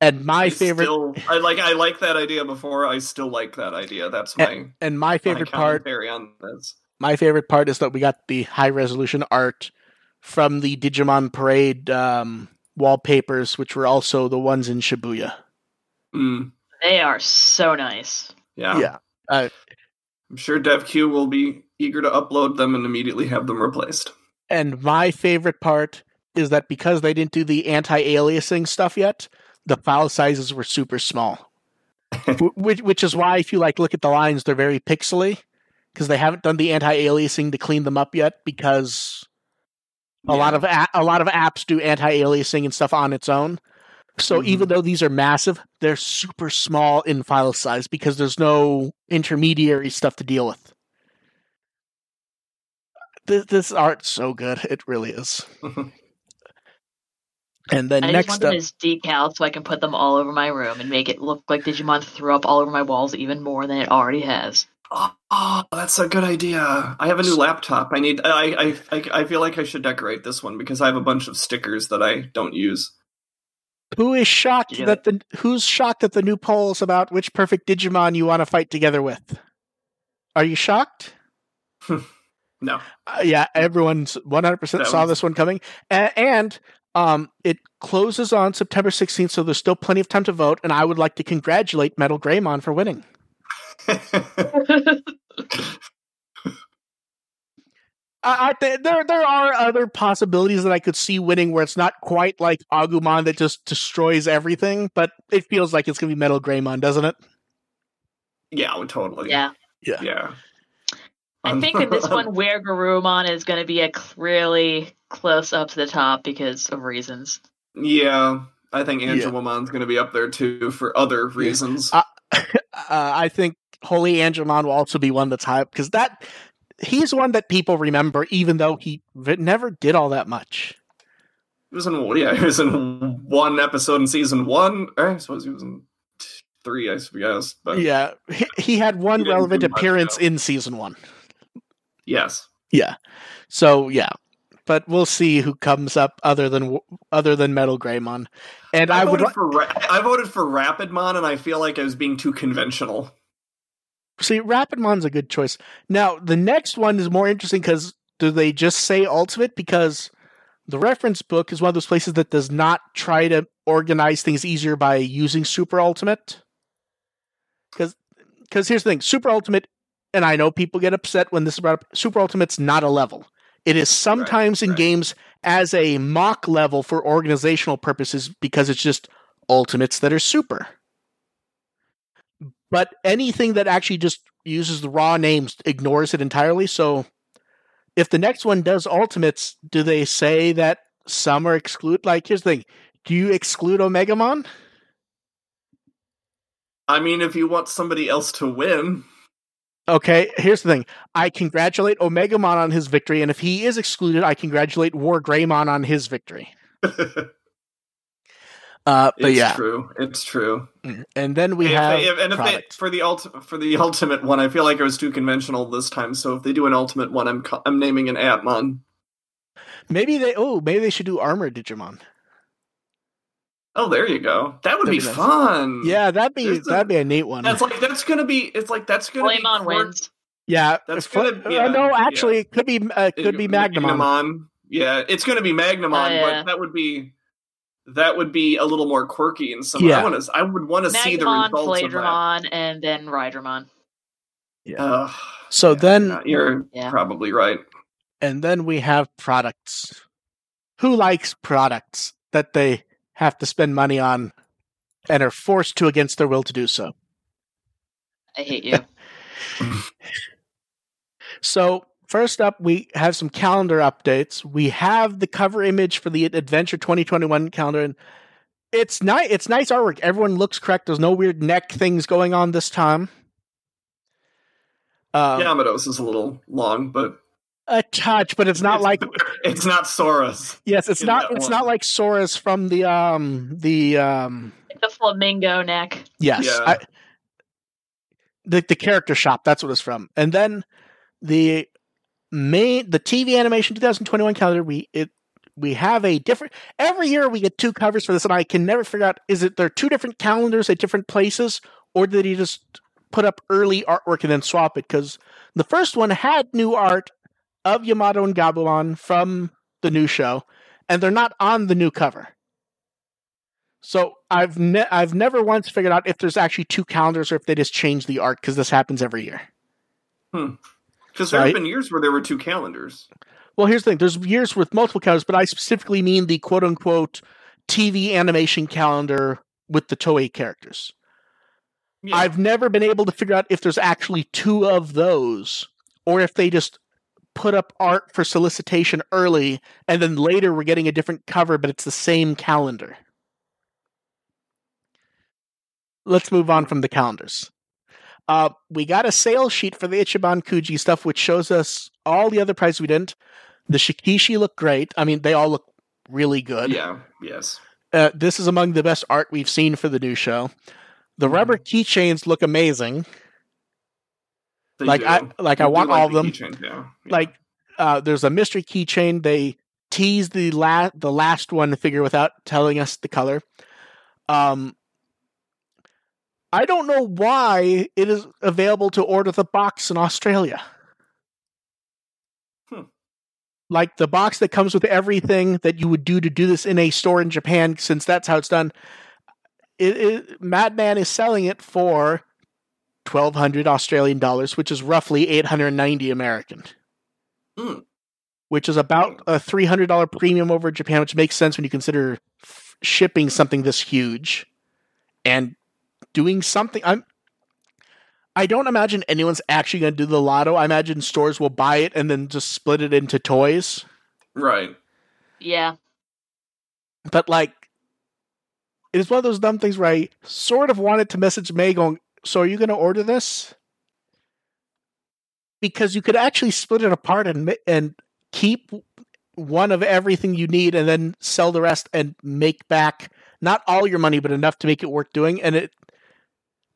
Speaker 1: And my
Speaker 2: I
Speaker 1: favorite
Speaker 2: still- I like I like that idea before. I still like that idea. That's my
Speaker 1: and my favorite
Speaker 2: my
Speaker 1: part
Speaker 2: commentary on this.
Speaker 1: my favorite part is that we got the high resolution art from the Digimon Parade um, wallpapers, which were also the ones in Shibuya.
Speaker 2: Mm,
Speaker 3: They are so nice.
Speaker 2: yeah.
Speaker 1: Yeah. Uh,
Speaker 2: I'm sure DevQ will be eager to upload them and immediately have them replaced.
Speaker 1: And my favorite part is that because they didn't do the anti-aliasing stuff yet, the file sizes were super small. Which which is why if you like look at the lines, they're very pixely because they haven't done the anti-aliasing to clean them up yet. Because a lot of a-, a lot of apps do anti-aliasing and stuff on its own. So
Speaker 2: Mhm.
Speaker 1: even though these are massive, they're super small in file size because there's no intermediary stuff to deal with. This, this art's so good, it really is. Mm-hmm. and then
Speaker 3: I just
Speaker 1: next
Speaker 3: want them
Speaker 1: up,
Speaker 3: as decals so I can put them all over my room and make it look like Digimon threw up all over my walls even more than it already has.
Speaker 2: Oh, oh, that's a good idea. I have a new laptop. I need. I, I I I feel like I should decorate this one because I have a bunch of stickers that I don't use.
Speaker 1: who is shocked
Speaker 3: Yeah.
Speaker 1: that the who's shocked at the new polls about which perfect Digimon you want to fight together with? Are you shocked?
Speaker 2: No.
Speaker 1: Uh, yeah, everyone's 100%
Speaker 2: That
Speaker 1: saw
Speaker 2: was-
Speaker 1: this one coming. A- and um, it closes on September 16th, so there's still plenty of time to vote. And I would like to congratulate Metal Greymon for winning. I, I th- there there are other possibilities that I could see winning where it's not quite like Agumon that just destroys everything, but it feels like it's going to be Metal Greymon, doesn't it?
Speaker 2: yeah, totally.
Speaker 3: yeah.
Speaker 2: Yeah.
Speaker 3: I think in this one, where Garurumon is going to be a really close up to the top because of reasons.
Speaker 2: Yeah, I think
Speaker 1: Yeah.
Speaker 2: Angewomon's going to be up there too for other reasons.
Speaker 1: Uh, uh, I think Holy Angemon will also be one that's high because that he's one that people remember, even though he v- never did all that much.
Speaker 2: He was in yeah, he was in one episode in season one. I suppose he was in three, I guess. But
Speaker 1: Yeah, he, he had one
Speaker 2: He
Speaker 1: relevant
Speaker 2: do much,
Speaker 1: appearance in season one.
Speaker 2: Yes,
Speaker 1: Yeah, so yeah, but we'll see who comes up other than other than Metal Greymon, and
Speaker 2: I,
Speaker 1: I, would
Speaker 2: voted
Speaker 1: li-
Speaker 2: for Ra- I voted for Rapidmon, and I feel like I was being too conventional.
Speaker 1: see Rapidmon's a good choice. Now the next one is more interesting because do they just say Ultimate because the reference book is one of those places that does not try to organize things easier by using Super Ultimate. Because because here's the thing, Super Ultimate, and I know people get upset when this is brought up. Super Ultimate's not a level. It is sometimes in
Speaker 2: right.
Speaker 1: games as a mock level for organizational purposes because it's just ultimates that are super. But anything that actually just uses the raw names ignores it entirely. So if the next one does ultimates, do they say that some are excluded? Like, here's the thing do you exclude Omegamon?
Speaker 2: I mean, if you want somebody else to win,
Speaker 1: Okay, here's the thing. I congratulate Omegamon on his victory, and if he is excluded, I congratulate War Greymon on his victory. Uh, but
Speaker 2: it's
Speaker 1: yeah,
Speaker 2: true. It's true.
Speaker 1: and then we
Speaker 2: If
Speaker 1: have
Speaker 2: they- and if they, for the ulti- for the ultimate one, I feel like I was too conventional this time. So if they do an ultimate one, I'm I'm naming an Appmon.
Speaker 1: maybe they oh maybe they should do armor Digimon.
Speaker 2: Oh, there you go. That would
Speaker 1: That'd
Speaker 2: be
Speaker 1: be nice.
Speaker 2: fun.
Speaker 1: Yeah, that'd be
Speaker 2: There's
Speaker 1: that'd be a neat one.
Speaker 2: That's like that's gonna be. It's like that's gonna
Speaker 3: Flame
Speaker 2: be
Speaker 3: on
Speaker 2: court-
Speaker 3: wins.
Speaker 1: yeah,
Speaker 2: that's
Speaker 1: Fl-
Speaker 2: gonna-
Speaker 1: uh,
Speaker 2: yeah,
Speaker 1: no, actually,
Speaker 2: yeah.
Speaker 1: it could be uh, it could be Magnamon.
Speaker 2: Magnamon. Yeah, it's gonna be Magnamon,
Speaker 3: Oh, yeah.
Speaker 2: but that would be that would be a little more quirky and some.
Speaker 1: Yeah.
Speaker 2: I want to. I would want to see the
Speaker 3: Magnamon,
Speaker 2: results of that.
Speaker 3: Fladramon, and then Raidramon.
Speaker 2: Ugh.
Speaker 1: So
Speaker 2: Yeah,
Speaker 1: then,
Speaker 2: you're
Speaker 3: Yeah.
Speaker 2: probably right.
Speaker 1: and then we have products. Who likes products that they have to spend money on and are forced to against their will to do so?
Speaker 3: I hate you.
Speaker 1: So first up, we have some calendar updates. We have the cover image for the Adventure 2021 calendar, and it's nice. It's nice artwork. Everyone looks correct. There's no weird neck things going on this time. Um,
Speaker 2: Yamatos is a little long, but
Speaker 1: a touch, but it's not
Speaker 2: it's,
Speaker 1: like
Speaker 2: it's not Sora's.
Speaker 1: yes, it's not. It's
Speaker 2: one.
Speaker 1: not like Sora's from the um the um
Speaker 3: the flamingo neck.
Speaker 1: yes.
Speaker 2: Yeah.
Speaker 1: I, the the character shop. That's what it's from. And then the main the TV animation 2021 calendar. We it we have a different every year we get two covers for this, and I can never figure out is it there are two different calendars at different places, or did he just put up early artwork and then swap it? Because the first one had new art of Yamato and Gabumon from the new show, and they're not on the new cover. So I've ne- I've never once figured out if there's actually two calendars or if they just change the art because this happens every year. Hmm.
Speaker 2: Because there
Speaker 1: Right.
Speaker 2: have been years where there were two calendars.
Speaker 1: Well, here's the thing: there's years with multiple calendars, but I specifically mean the quote unquote TV animation calendar with the Toei characters.
Speaker 2: Yeah.
Speaker 1: I've never been able to figure out if there's actually two of those or if they just put up art for solicitation early and then later we're getting a different cover, but it's the same calendar. Let's move on from the calendars. Uh, we got a sales sheet for the Ichiban Kuji stuff, which shows us all the other prizes we didn't. The Shikishi look great. I mean, they all look really good.
Speaker 2: yeah. Yes.
Speaker 1: Uh, this is among the best art we've seen for the new show. The rubber keychains look amazing.
Speaker 2: They
Speaker 1: like
Speaker 2: do.
Speaker 1: I like I want
Speaker 2: like
Speaker 1: all of
Speaker 2: the
Speaker 1: them.
Speaker 2: yeah. Yeah.
Speaker 1: Like uh, there's a mystery keychain. They tease the la- the last one to figure without telling us the color. Um, I don't know why it is available to order the box in Australia.
Speaker 2: Hmm.
Speaker 1: Like the box that comes with everything that you would do to do this in a store in Japan, since that's how it's done. It, it, Madman is selling it for twelve hundred Australian dollars, which is roughly eight hundred ninety American
Speaker 2: Hmm.
Speaker 1: which is about a three hundred dollar premium over Japan, which makes sense when you consider f- shipping something this huge and doing something. I'm. I don't imagine anyone's actually going to do the lotto. I imagine stores will buy it and then just split it into toys.
Speaker 2: Right.
Speaker 3: Yeah.
Speaker 1: But like, it's one of those dumb things where I sort of wanted to message May going, "So are you going to order this?" Because you could actually split it apart and and keep one of everything you need, and then sell the rest and make back not all your money, but enough to make it worth doing. And it,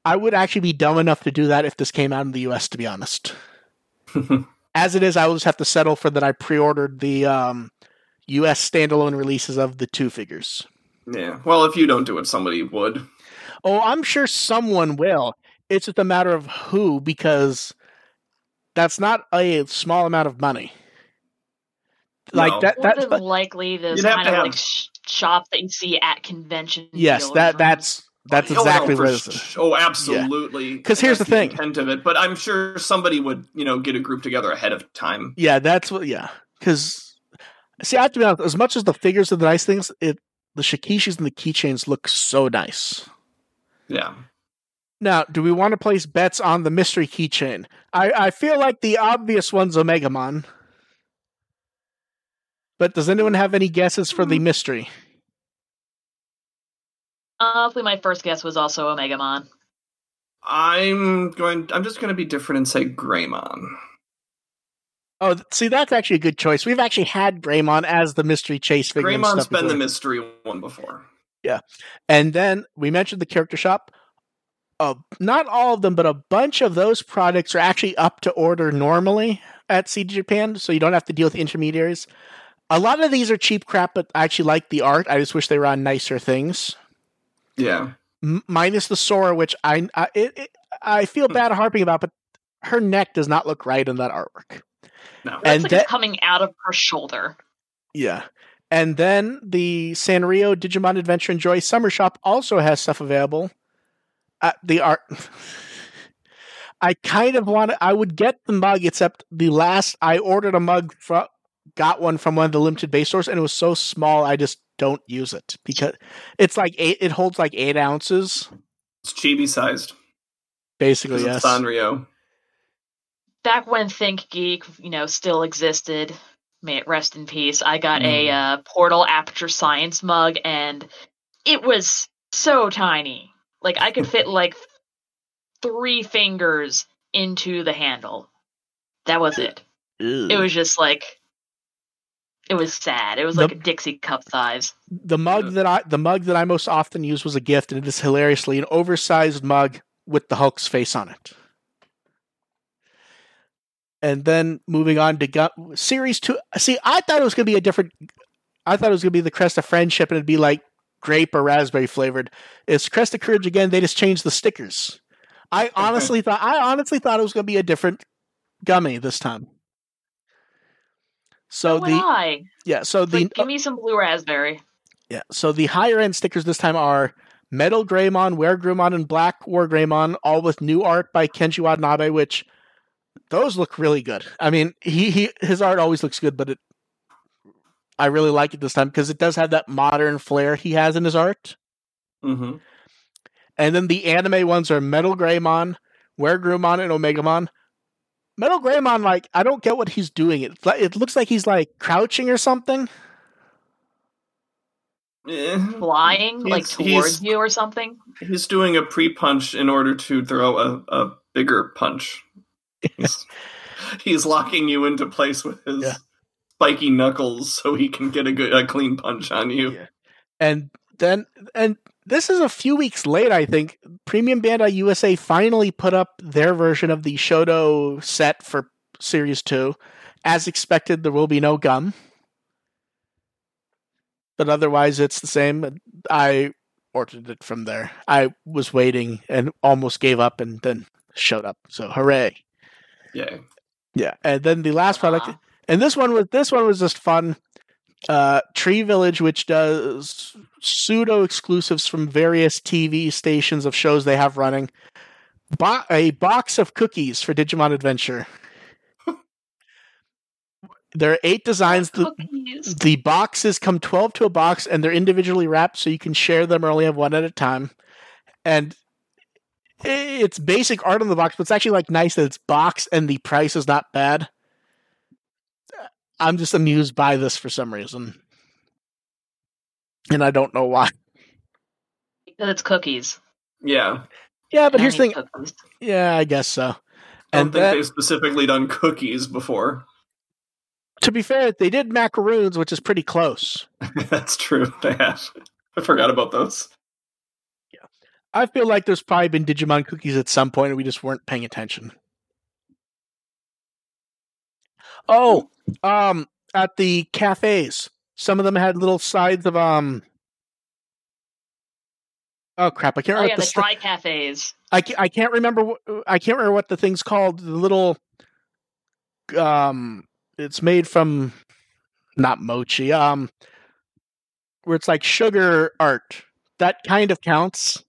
Speaker 1: I would actually be dumb enough to do that if this came out in the U.S. To be honest, as it is, I will just have to settle for that. I pre-ordered the um, U.S. standalone releases of the two figures.
Speaker 2: yeah. Well, if you don't do it, somebody would.
Speaker 1: Oh, I'm sure someone will. It's just a matter of who, because that's not a small amount of money. Like
Speaker 2: No.
Speaker 1: that, that's
Speaker 3: than likely those kind of
Speaker 2: have-
Speaker 3: like shop that you see at convention.
Speaker 1: yes. That
Speaker 3: rooms.
Speaker 1: that's that's
Speaker 2: Oh, no,
Speaker 1: exactly
Speaker 2: for
Speaker 1: what it is.
Speaker 2: sh- Oh, absolutely.
Speaker 1: 'Cause here's the thing.
Speaker 2: intent of it, but I'm sure somebody would, you know, get a group together ahead of time.
Speaker 1: Yeah, that's what. Yeah, because see, I have to be honest. As much as the figures are the nice things, it the shikishis and the keychains look so nice.
Speaker 2: Yeah.
Speaker 1: Now, do we want to place bets on the mystery keychain? I, I feel like the obvious one's Omegamon. But does anyone have any guesses for the hmm. mystery?
Speaker 3: Honestly, my first guess was also Omegamon.
Speaker 2: I'm going. I'm just going to be different and say Greymon.
Speaker 1: Oh, see, that's actually a good choice. We've actually had Greymon as the mystery chase figure. and
Speaker 2: Greymon's
Speaker 1: stuff
Speaker 2: been the mystery one before.
Speaker 1: And then we mentioned the character shop. Uh, not all of them, but a bunch of those products are actually up to order normally at CD Japan, so you don't have to deal with intermediaries. A lot of these are cheap crap, but I actually like the art. I just wish they were on nicer things.
Speaker 2: Yeah.
Speaker 1: M- minus the Sora, which I I, it, it, I feel bad harping about, but her neck does not look right in that artwork.
Speaker 2: No.
Speaker 3: That's
Speaker 1: And
Speaker 3: like
Speaker 1: that-
Speaker 3: it's coming out of her shoulder.
Speaker 1: Yeah. And then the Sanrio Digimon Adventure and Joy Summer Shop also has stuff available. Uh, the art. I kind of want to. I would get the mug, except the last I ordered a mug from, got one from one of the limited base stores, and it was so small I just don't use it because it's like eight. It holds like eight ounces,
Speaker 2: It's chibi sized.
Speaker 1: basically. Yes.
Speaker 2: Sanrio.
Speaker 3: Back when ThinkGeek, you know, still existed, may it rest in peace. I got a
Speaker 2: Mm.
Speaker 3: uh, Portal Aperture Science mug, and it was so tiny. Like I could fit like three fingers into the handle. That was it. It was just like it was sad. It was like
Speaker 1: The-
Speaker 3: a Dixie cup size.
Speaker 1: the mug that I the mug that I most often use was a gift, and it is hilariously an oversized mug with the Hulk's face on it. And then moving on to Gu- series two. See, I thought it was going to be a different. I thought it was going to be the Crest of Friendship, and it'd be like grape or raspberry flavored. It's Crest of Courage again. They just changed the stickers. I honestly thought. I honestly thought it was going to be a different gummy this time. So
Speaker 3: So
Speaker 1: the
Speaker 3: I.
Speaker 1: yeah, so
Speaker 3: It's
Speaker 1: the
Speaker 3: like, give me some blue raspberry.
Speaker 1: yeah. So the higher end stickers this time are Metal Greymon, War Greymon, and Black War Greymon, all with new art by Kenji Watanabe, which those look really good. I mean, he, he his art always looks good, but it I really like it this time because it does have that modern flair he has in his art.
Speaker 2: hmm
Speaker 1: And then the anime ones are Metal Greymon, War Greymon, and Omegamon. Metal Greymon, like I don't get what he's doing. It it looks like he's like crouching or something.
Speaker 3: Flying like towards you or something.
Speaker 2: He's doing a pre punch in order to throw a, a bigger punch. He's, he's locking you into place with his
Speaker 1: Yeah.
Speaker 2: spiky knuckles so he can get a good a clean punch on you.
Speaker 1: Yeah. and then and this is a few weeks late i think. Premium bandai usa finally put up their version of the shoto set for series 2 as expected there will be no gum. But otherwise it's the same. I ordered it from there. I was waiting and almost gave up and then showed up. So hooray
Speaker 2: Yeah.
Speaker 1: yeah and then the last product
Speaker 3: Aw.
Speaker 1: and this one was this one was just fun. Uh, Tree Village, which does pseudo exclusives from various TV stations of shows they have running. A box of cookies for Digimon Adventure. there are eight designs. The, the boxes come 12 to a box and they're individually wrapped so you can share them or only have one at a time. And Eh, it's basic art on the box, but it's actually like nice that it's boxed and the price is not bad. I'm just amused by this for some reason. And I don't know why.
Speaker 3: Because it's cookies.
Speaker 2: Yeah.
Speaker 1: Yeah, but
Speaker 3: I
Speaker 1: here's the thing.
Speaker 3: cookies.
Speaker 1: Yeah, I guess so.
Speaker 2: I don't
Speaker 1: And
Speaker 2: think
Speaker 1: that,
Speaker 2: they've specifically done cookies before.
Speaker 1: to be fair, they did macaroons, which is pretty close.
Speaker 2: That's true. They have. I forgot about those.
Speaker 1: I feel like there's probably been Digimon cookies at some point and we just weren't paying attention. Oh, um, at the cafes, some of them had little sides of um. Oh crap! I can't
Speaker 3: Oh
Speaker 1: remember.
Speaker 3: yeah,
Speaker 1: the
Speaker 3: the cafes.
Speaker 1: I can't, I can't remember. What, I can't remember what the thing's called. The little, um, it's made from, not mochi. Um, where it's like sugar art. That kind of counts.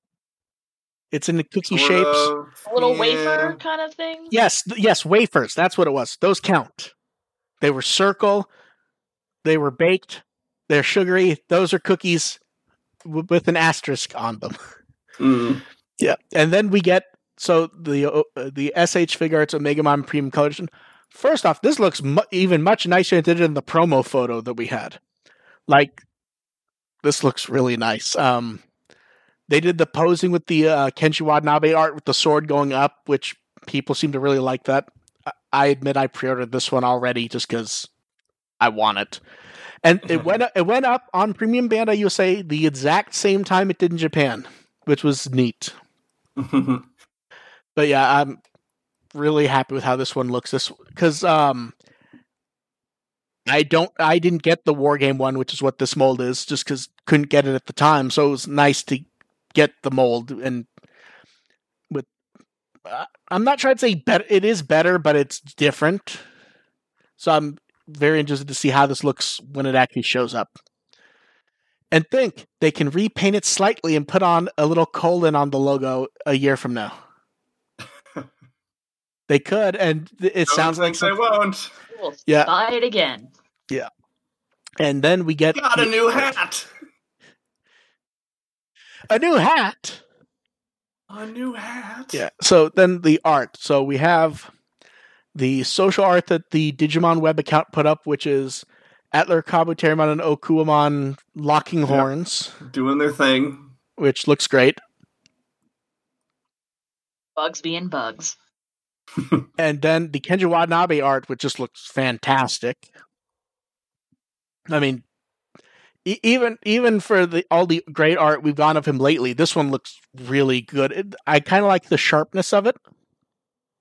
Speaker 1: It's in the cookie
Speaker 2: Sort
Speaker 1: shapes.
Speaker 2: of,
Speaker 3: A little
Speaker 2: yeah.
Speaker 3: wafer kind of thing.
Speaker 1: Yes, th- yes, wafers. That's what it was. Those count. They were circle. They were baked. They're sugary. Those are cookies w- with an asterisk on them.
Speaker 2: Mm.
Speaker 1: Yeah, and then we get so the uh, the SH Figuarts Omegamon Premium Collection. First off, this looks mu- even much nicer than it did in the promo photo that we had. Like, this looks really nice. Um, they did the posing with the uh, Kenji Watanabe art with the sword going up, which people seem to really like that. I- I admit I pre-ordered this one already just because I want it, and it went it went up on Premium Bandai USA the exact same time it did in Japan, which was neat. But yeah, I'm really happy with how this one looks. This because um, I don't, I didn't get the war game one, which is what this mold is, just because couldn't get it at the time. So it was nice to get the mold and with uh, I'm not trying to say better. It is better, but it's different. So I'm very interested to see how this looks when it actually shows up. And think they can repaint it slightly and put on a little colon on the logo a year from now. they could, and it
Speaker 2: Don't
Speaker 1: sounds like
Speaker 2: they won't.
Speaker 3: We'll
Speaker 1: Yeah.
Speaker 3: buy it again.
Speaker 1: Yeah, and then we get
Speaker 2: Got a new hat.
Speaker 1: A new hat.
Speaker 2: A new hat.
Speaker 1: Yeah. So then the art. So we have the social art that the Digimon web account put up, which is AtlurKabuterimon, and Okuwamon locking
Speaker 2: Yep.
Speaker 1: horns,
Speaker 2: Doing their thing.
Speaker 1: which looks great.
Speaker 3: Bugs being bugs.
Speaker 1: And then the Kenji Watanabe art, which just looks fantastic. I mean, even even for the all the great art we've gone of him lately, this one looks really good. It, I kind of like the sharpness of it.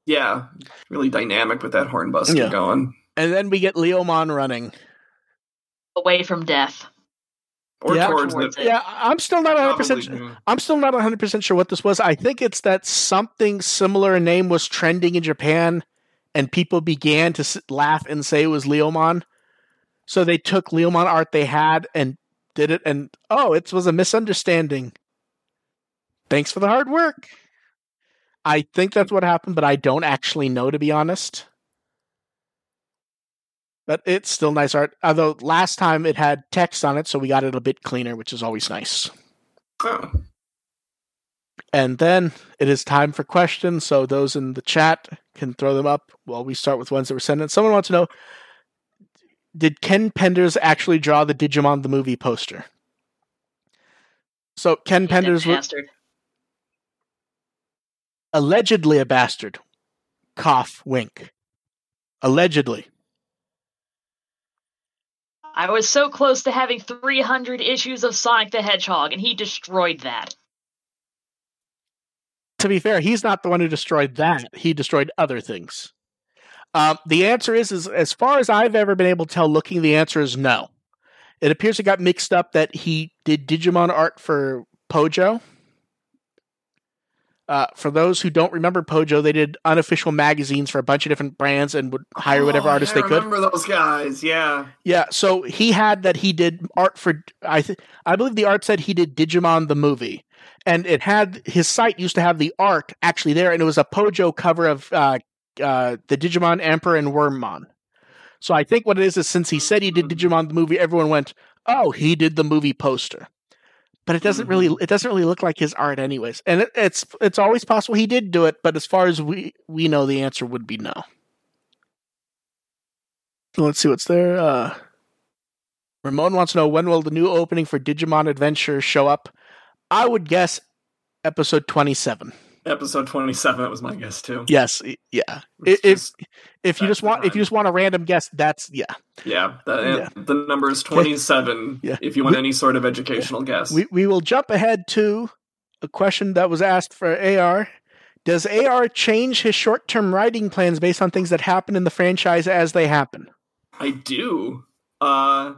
Speaker 2: Yeah. Really dynamic with that hornbuster
Speaker 1: Yeah.
Speaker 2: going.
Speaker 1: And then we get Leomon running.
Speaker 3: Away from death.
Speaker 2: Or
Speaker 1: Yeah.
Speaker 2: towards,
Speaker 3: Towards
Speaker 2: it.
Speaker 3: it.
Speaker 1: Yeah, I'm still not 100 percent. I'm still not 100 percent sure what this was. I think it's that something similar name was trending in Japan, and people began to s- laugh and say it was Leomon. So they took Leomon art they had and did it, and oh, it was a misunderstanding. Thanks for the hard work. I think that's what happened, but I don't actually know to be honest. But it's still nice art. Although last time it had text on it, so we got it a bit cleaner, which is always nice.
Speaker 2: Oh.
Speaker 1: And then it is time for questions. So those in the chat can throw them up while we start with ones that were sent in. Someone wants to know Did Ken Penders actually draw the Digimon the movie poster? So Ken
Speaker 3: He's
Speaker 1: Penders was
Speaker 3: bastard.
Speaker 1: allegedly a bastard. Cough, wink. Allegedly.
Speaker 3: I was so close to having 300 issues of Sonic the Hedgehog, and he destroyed that.
Speaker 1: To be fair, he's not the one who destroyed that. He destroyed other things. Um, the answer is, is, as far as I've ever been able to tell, looking, the answer is no. It appears it got mixed up that he did Digimon art for Pojo. Uh, for those who don't remember Pojo, they did unofficial magazines for a bunch of different brands and would hire whatever
Speaker 2: Oh,
Speaker 1: artist
Speaker 2: yeah,
Speaker 1: they
Speaker 2: I
Speaker 1: could.
Speaker 2: remember those guys. Yeah.
Speaker 1: Yeah, so he had that he did art for I th- I believe the art said he did Digimon the movie, and it had his site used to have the art actually there, and it was a Pojo cover of uh, uh, the Digimon Emperor and Wormmon. So I think what it is is since he said he did Digimon the movie, everyone went, "Oh, he did the movie poster." But it doesn't really it doesn't really look like his art anyways, and it, it's it's always possible he did do it, but as far as we we know, the answer would be no. Let's see what's there. Uh, Ramon wants to know when will the new opening for Digimon Adventure show up? I would guess episode 27.
Speaker 2: Episode 27, that was my guess too.
Speaker 1: Yes, yeah. If
Speaker 2: just-
Speaker 1: if you just want if you just want a random guess, that's yeah.
Speaker 2: yeah, the,
Speaker 1: Yeah.
Speaker 2: the number is 27
Speaker 1: Yeah.
Speaker 2: if you want
Speaker 1: We-
Speaker 2: any sort of educational guess.
Speaker 1: We we will jump ahead to a question that was asked for AR. Does AR change his short-term writing plans based on things that happen in the franchise as they happen?
Speaker 2: I do. Uh,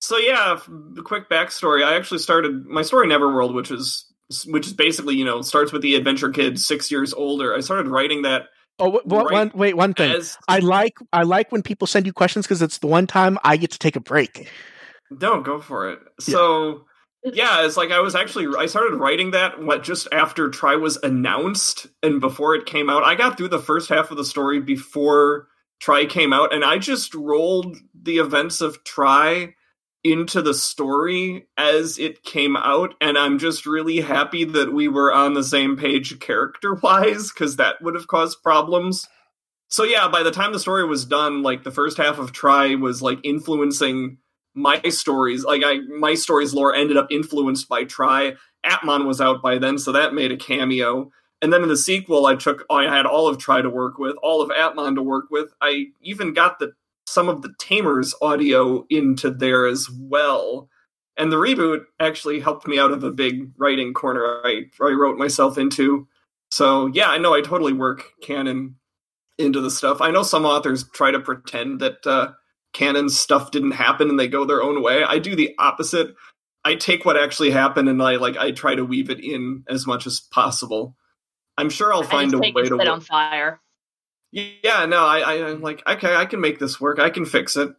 Speaker 2: so yeah, the quick backstory. I actually started my story Neverworld, which is which is basically you know starts with the adventure kid six years older. I started writing that
Speaker 1: Oh, wh- wh-
Speaker 2: Right.
Speaker 1: one, wait, one thing.
Speaker 2: as
Speaker 1: I like I like when people send you questions because it's the one time I get to take a break.
Speaker 2: don't go for it. So yeah, it's like I was actually I started writing that what just after Tri was announced and before it came out. I got through the first half of the story before Tri came out, and I just rolled the events of Tri into the story as it came out, and I'm just really happy that we were on the same page character wise, because that would have caused problems. So yeah, by the time the story was done, like the first half of Tri was like influencing my stories. Like I my story's lore ended up influenced by Tri. Appmon was out by then, so that made a cameo. And then in the sequel, I took I had all of Tri to work with, all of Appmon to work with. I even got the some of the Tamers audio into there as well. And the reboot actually helped me out of a big writing corner I, I wrote myself into. So yeah, I know I totally work canon into the stuff. I know some authors try to pretend that uh, canon stuff didn't happen and they go their own way. I do the opposite. I take what actually happened and I like I try to weave it in as much as possible. I'm sure I'll find a way to
Speaker 3: set it on fire.
Speaker 2: Yeah, no, I, I am like okay, I can make this work. I can fix it.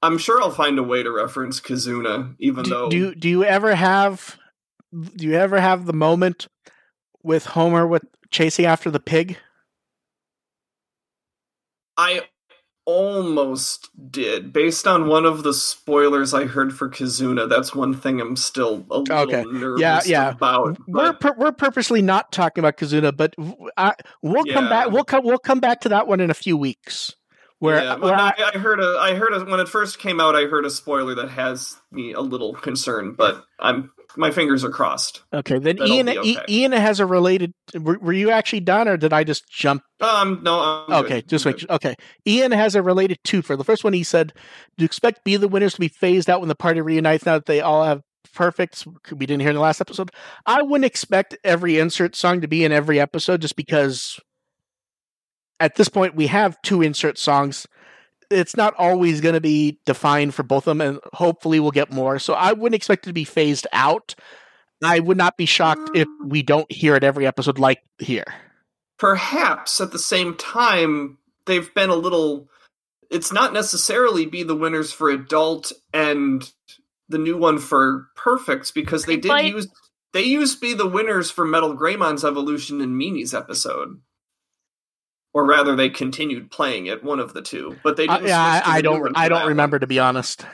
Speaker 2: I'm sure I'll find a way to reference Kizuna, even
Speaker 1: do,
Speaker 2: though.
Speaker 1: Do you, do you ever have do you ever have the moment with Homer with chasing after the pig?
Speaker 2: I almost did. Based on one of the spoilers I heard for Kizuna, that's one thing I'm still a little okay. nervous yeah, yeah. about.
Speaker 1: We're pur- we're purposely not talking about Kizuna, but I, we'll yeah. come back. We'll come we'll come back to that one in a few weeks. Where,
Speaker 2: yeah, where I, I, heard a I heard a, when it first came out, I heard a spoiler that has me a little concerned, but I'm my fingers are crossed.
Speaker 1: Okay, then That'll Ian okay. Ian has a related. Were, were, you actually done, or did I just jump?
Speaker 2: Um, no. I'm
Speaker 1: okay, good. just sure. Okay, Ian has a related two. For the first one, he said, "Do you expect Be the Winners to be phased out when the party reunites now that they all have perfect?" We didn't hear in the last episode. I wouldn't expect every insert song to be in every episode, just because at this point we have two insert songs. It's not always going to be defined for both of them and hopefully we'll get more. So i wouldn't expect it to be phased out. I would not be shocked if mm. we don't hear it every episode like here.
Speaker 2: Perhaps at the same time they've been a little it's not necessarily be the winners for adult and the new one for perfects because they did use they used to be the winners for metal greymon's evolution in Mimi's episode or rather they continued playing it one of the two but they
Speaker 1: uh, yeah I, I don't i don't remember one. to be honest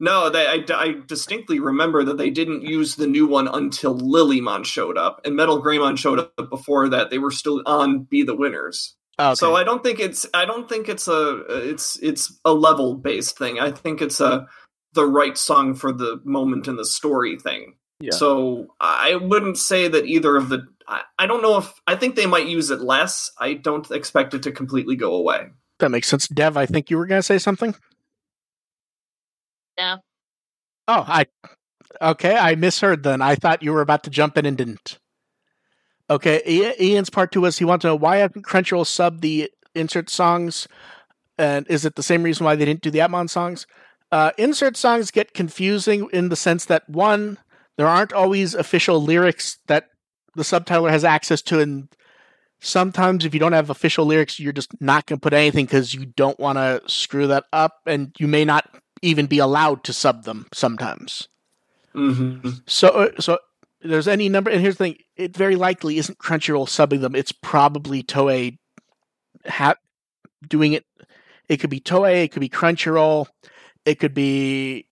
Speaker 2: no they, I, I, distinctly remember that they didn't use the new one until lilymon showed up and metal greymon showed up before that they were still on be the winners okay. so i don't think it's i don't think it's a it's it's a level based thing i think it's a the right song for the moment in the story thing yeah. So I wouldn't say that either of the. I, I don't know if I think they might use it less. I don't expect it to completely go away.
Speaker 1: That makes sense. Dev, I think you were going to say something.
Speaker 3: Yeah.
Speaker 1: Oh, I. Okay, I misheard. Then I thought you were about to jump in and didn't. Okay, Ian's part two was he wanted to know why haven't Crunchyroll sub the insert songs, and is it the same reason why they didn't do the Appmon songs? Uh, insert songs get confusing in the sense that one, there aren't always official lyrics that the subtitler has access to and sometimes if you don't have official lyrics you're just not going to put anything because you don't want to screw that up and you may not even be allowed to sub them sometimes.
Speaker 2: Mm-hmm.
Speaker 1: so uh, so there's any number and here's the thing it very likely isn't crunchyroll subbing them. It's probably toei ha- doing it. It could be toei it could be crunchyroll it could be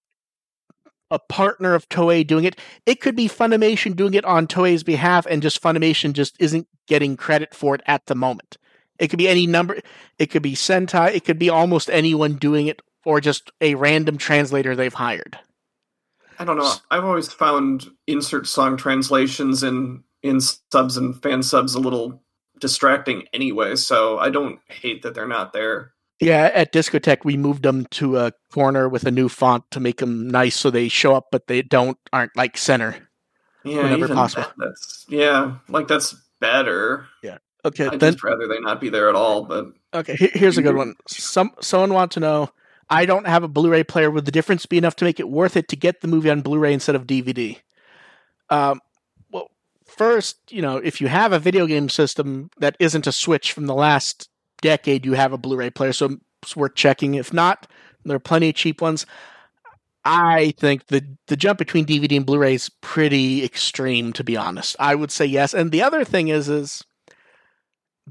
Speaker 1: a partner of Toei doing it. It could be Funimation doing it on Toei's behalf, and just Funimation just isn't getting credit for it at the moment. It could be any number. It could be Sentai. It could be almost anyone doing it, or just a random translator they've hired.
Speaker 2: I don't know. I've always found insert song translations in in subs and fan subs a little distracting anyway. So I don't hate that they're not there.
Speaker 1: Yeah, at Discotek we moved them to a corner with a new font to make them nice, so they show up, but they don't aren't like center.
Speaker 2: Yeah, whenever possible. That, that's yeah, like that's better.
Speaker 1: Yeah. Okay.
Speaker 2: I'd then, just rather they not be there at all. But
Speaker 1: okay, here's a good one. Some someone wants to know. I don't have a Blu-ray player. Would the difference be enough to make it worth it to get the movie on Blu-ray instead of DVD? Um, well, first, you know, if you have a video game system that isn't a Switch from the last decade you have a Blu-ray player, so it's worth checking. If not, there are plenty of cheap ones. I think the the jump between DVD and Blu-ray is pretty extreme, to be honest. I would say yes. And the other thing is, is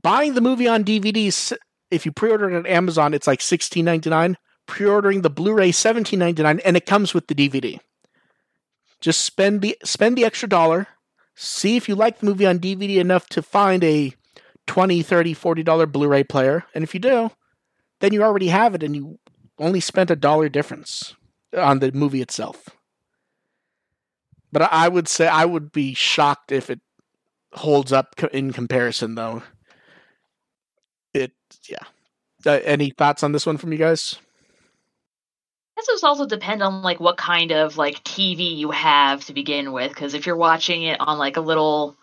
Speaker 1: buying the movie on DVDs. If you pre-order it on Amazon, it's like sixteen ninety nine. Pre-ordering the Blu-ray seventeen ninety nine, and it comes with the DVD. Just spend the spend the extra dollar. See if you like the movie on DVD enough to find a 20 30 40 dollar blu-ray player and if you do then you already have it and you only spent a dollar difference on the movie itself. But i would say i would be shocked if it holds up in comparison though. It yeah. Uh, any thoughts on this one from you guys?
Speaker 3: I guess it also depend on like what kind of like TV you have to begin with. Because if you're watching it on like a little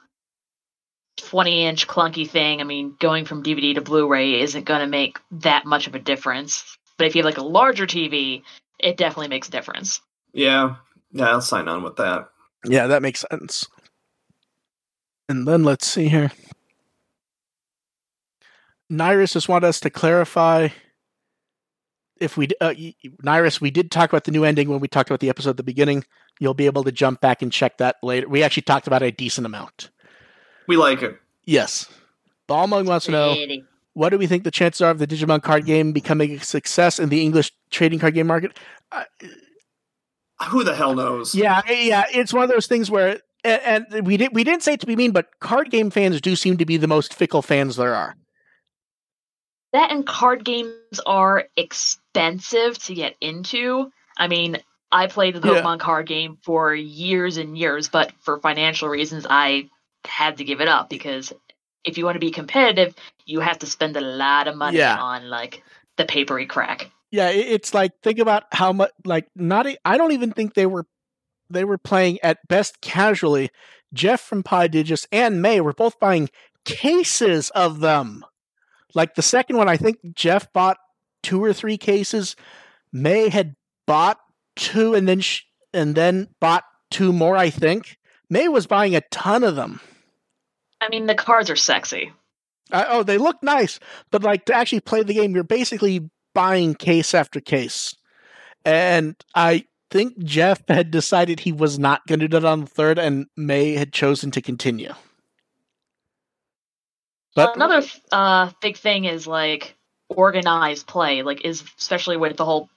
Speaker 3: 20 inch clunky thing, I mean, going from DVD to Blu ray isn't going to make that much of a difference. But if you have like a larger TV, it definitely makes a difference.
Speaker 2: Yeah. Yeah, I'll sign on with that.
Speaker 1: Yeah, that makes sense. And then let's see here. Nyrus just wanted us to clarify if we uh, Nyrus, we did talk about the new ending when we talked about the episode at the beginning. You'll be able to jump back and check that later. We actually talked about a decent amount.
Speaker 2: We like it.
Speaker 1: Yes. Balmung wants to know what do we think the chances are of the Digimon card game becoming a success in the English trading card game market? Uh,
Speaker 2: Who the hell knows?
Speaker 1: Yeah, yeah, it's one of those things where and, and we did we didn't say it to be mean, but card game fans do seem to be the most fickle fans there are.
Speaker 3: That and card games are expensive to get into. I mean, I played the Pokemon yeah. card game for years and years, but for financial reasons, I had to give it up because if you want to be competitive, you have to spend a lot of money yeah. on like the papery crack.
Speaker 1: Yeah, it's like think about how much like not I don't even think they were they were playing at best casually. Jeff from Podigious and May were both buying cases of them. Like the second one, I think Jeff bought two or three cases. May had bought two and then sh- and then bought two more. I think May was buying a ton of them.
Speaker 3: I mean, the cards are sexy.
Speaker 1: Uh, oh, they look nice, but like to actually play the game, you're basically buying case after case. And I think Jeff had decided he was not going to do it on the third, and May had chosen to continue.
Speaker 3: But another uh, big thing is like organized play, like is especially with the whole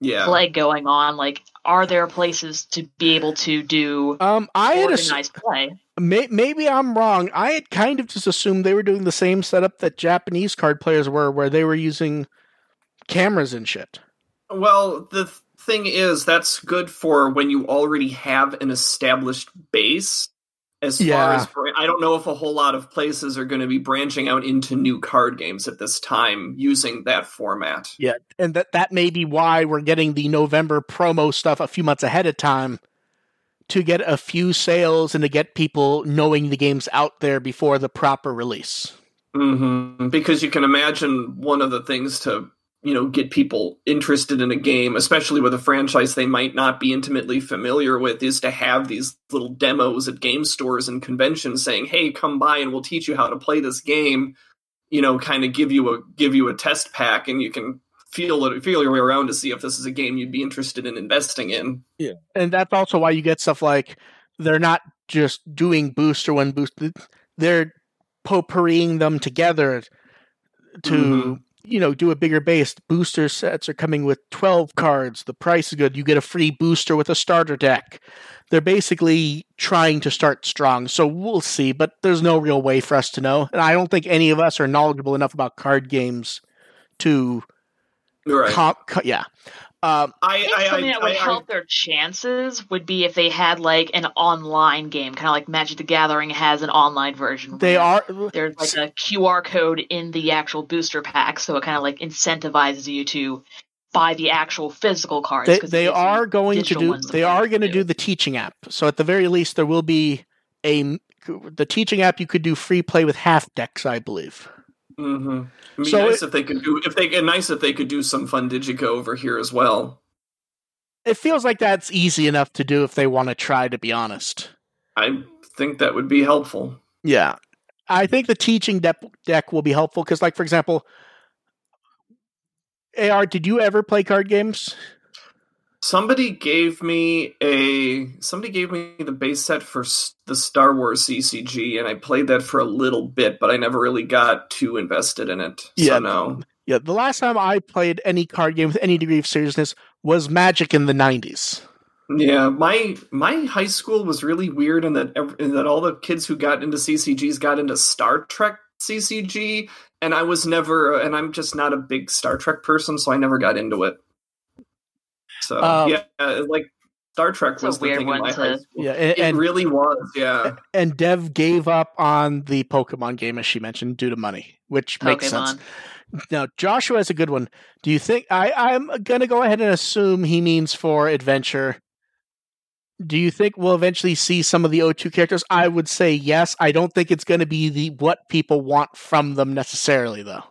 Speaker 3: yeah. plague going on. Like, are there places to be able to do
Speaker 1: um, I
Speaker 3: organized had play?
Speaker 1: May, maybe I'm wrong. I had kind of just assumed they were doing the same setup that Japanese card players were, where they were using cameras and shit.
Speaker 2: Well, the thing is, that's good for when you already have an established base. As yeah. far as I don't know if a whole lot of places are going to be branching out into new card games at this time using that format.
Speaker 1: Yeah, and that that may be why we're getting the November promo stuff a few months ahead of time to get a few sales and to get people knowing the game's out there before the proper release.
Speaker 2: Mm-hmm. Because you can imagine one of the things to you know get people interested in a game, especially with a franchise they might not be intimately familiar with, is to have these little demos at game stores and conventions saying, "Hey, come by and we'll teach you how to play this game." You know, kind of give you a give you a test pack, and you can feel it, feel your way around to see if this is a game you'd be interested in investing in.
Speaker 1: Yeah, and that's also why you get stuff like they're not just doing booster when boost; they're potpourriing them together to mm-hmm. You know do a bigger base. Booster sets are coming with twelve cards. The price is good. You get a free booster with a starter deck. They're basically trying to start strong. So we'll see, but there's no real way for us to know. And I don't think any of us are knowledgeable enough about card games to
Speaker 2: Right. Com-
Speaker 1: yeah. Um,
Speaker 3: I, I, something I, that would help their chances would be if they had like an online game, kind of like Magic the Gathering has an online version.
Speaker 1: They are
Speaker 3: there's like a QR code in the actual booster pack, so it kind of like incentivizes you to buy the actual physical cards.
Speaker 1: They, they are going to do. They are going to do the teaching app. So at the very least, there will be a the teaching app. You could do free play with half decks, I believe.
Speaker 2: Mm-hmm. Be so nice it, if they could do if they nice if they could do some fun Digica over here as well.
Speaker 1: It feels like that's easy enough to do if they want to try. To be honest,
Speaker 2: I think that would be helpful.
Speaker 1: Yeah, I think the teaching deck deck will be helpful because, like for example, Ar, did you ever play card games?
Speaker 2: Somebody gave me a somebody gave me the base set for the Star Wars CCG, and I played that for a little bit, but I never really got too invested in it. Yeah, so no.
Speaker 1: Yeah, the last time I played any card game with any degree of seriousness was Magic in the '90s.
Speaker 2: Yeah, my my high school was really weird in that in that all the kids who got into CCGs got into Star Trek CCG, and I was never, and I'm just not a big Star Trek person, so I never got into it. So um, yeah, like Star Trek was the thing in my to, high school. Yeah, and, it really was. Yeah,
Speaker 1: and Dev gave up on the Pokemon game as she mentioned due to money, which Pokemon. makes sense. Now Joshua has a good one. Do you think I, I'm gonna go ahead and assume he means for adventure? Do you think we'll eventually see some of the O2 characters? I would say yes. I don't think it's going to be the what people want from them necessarily, though.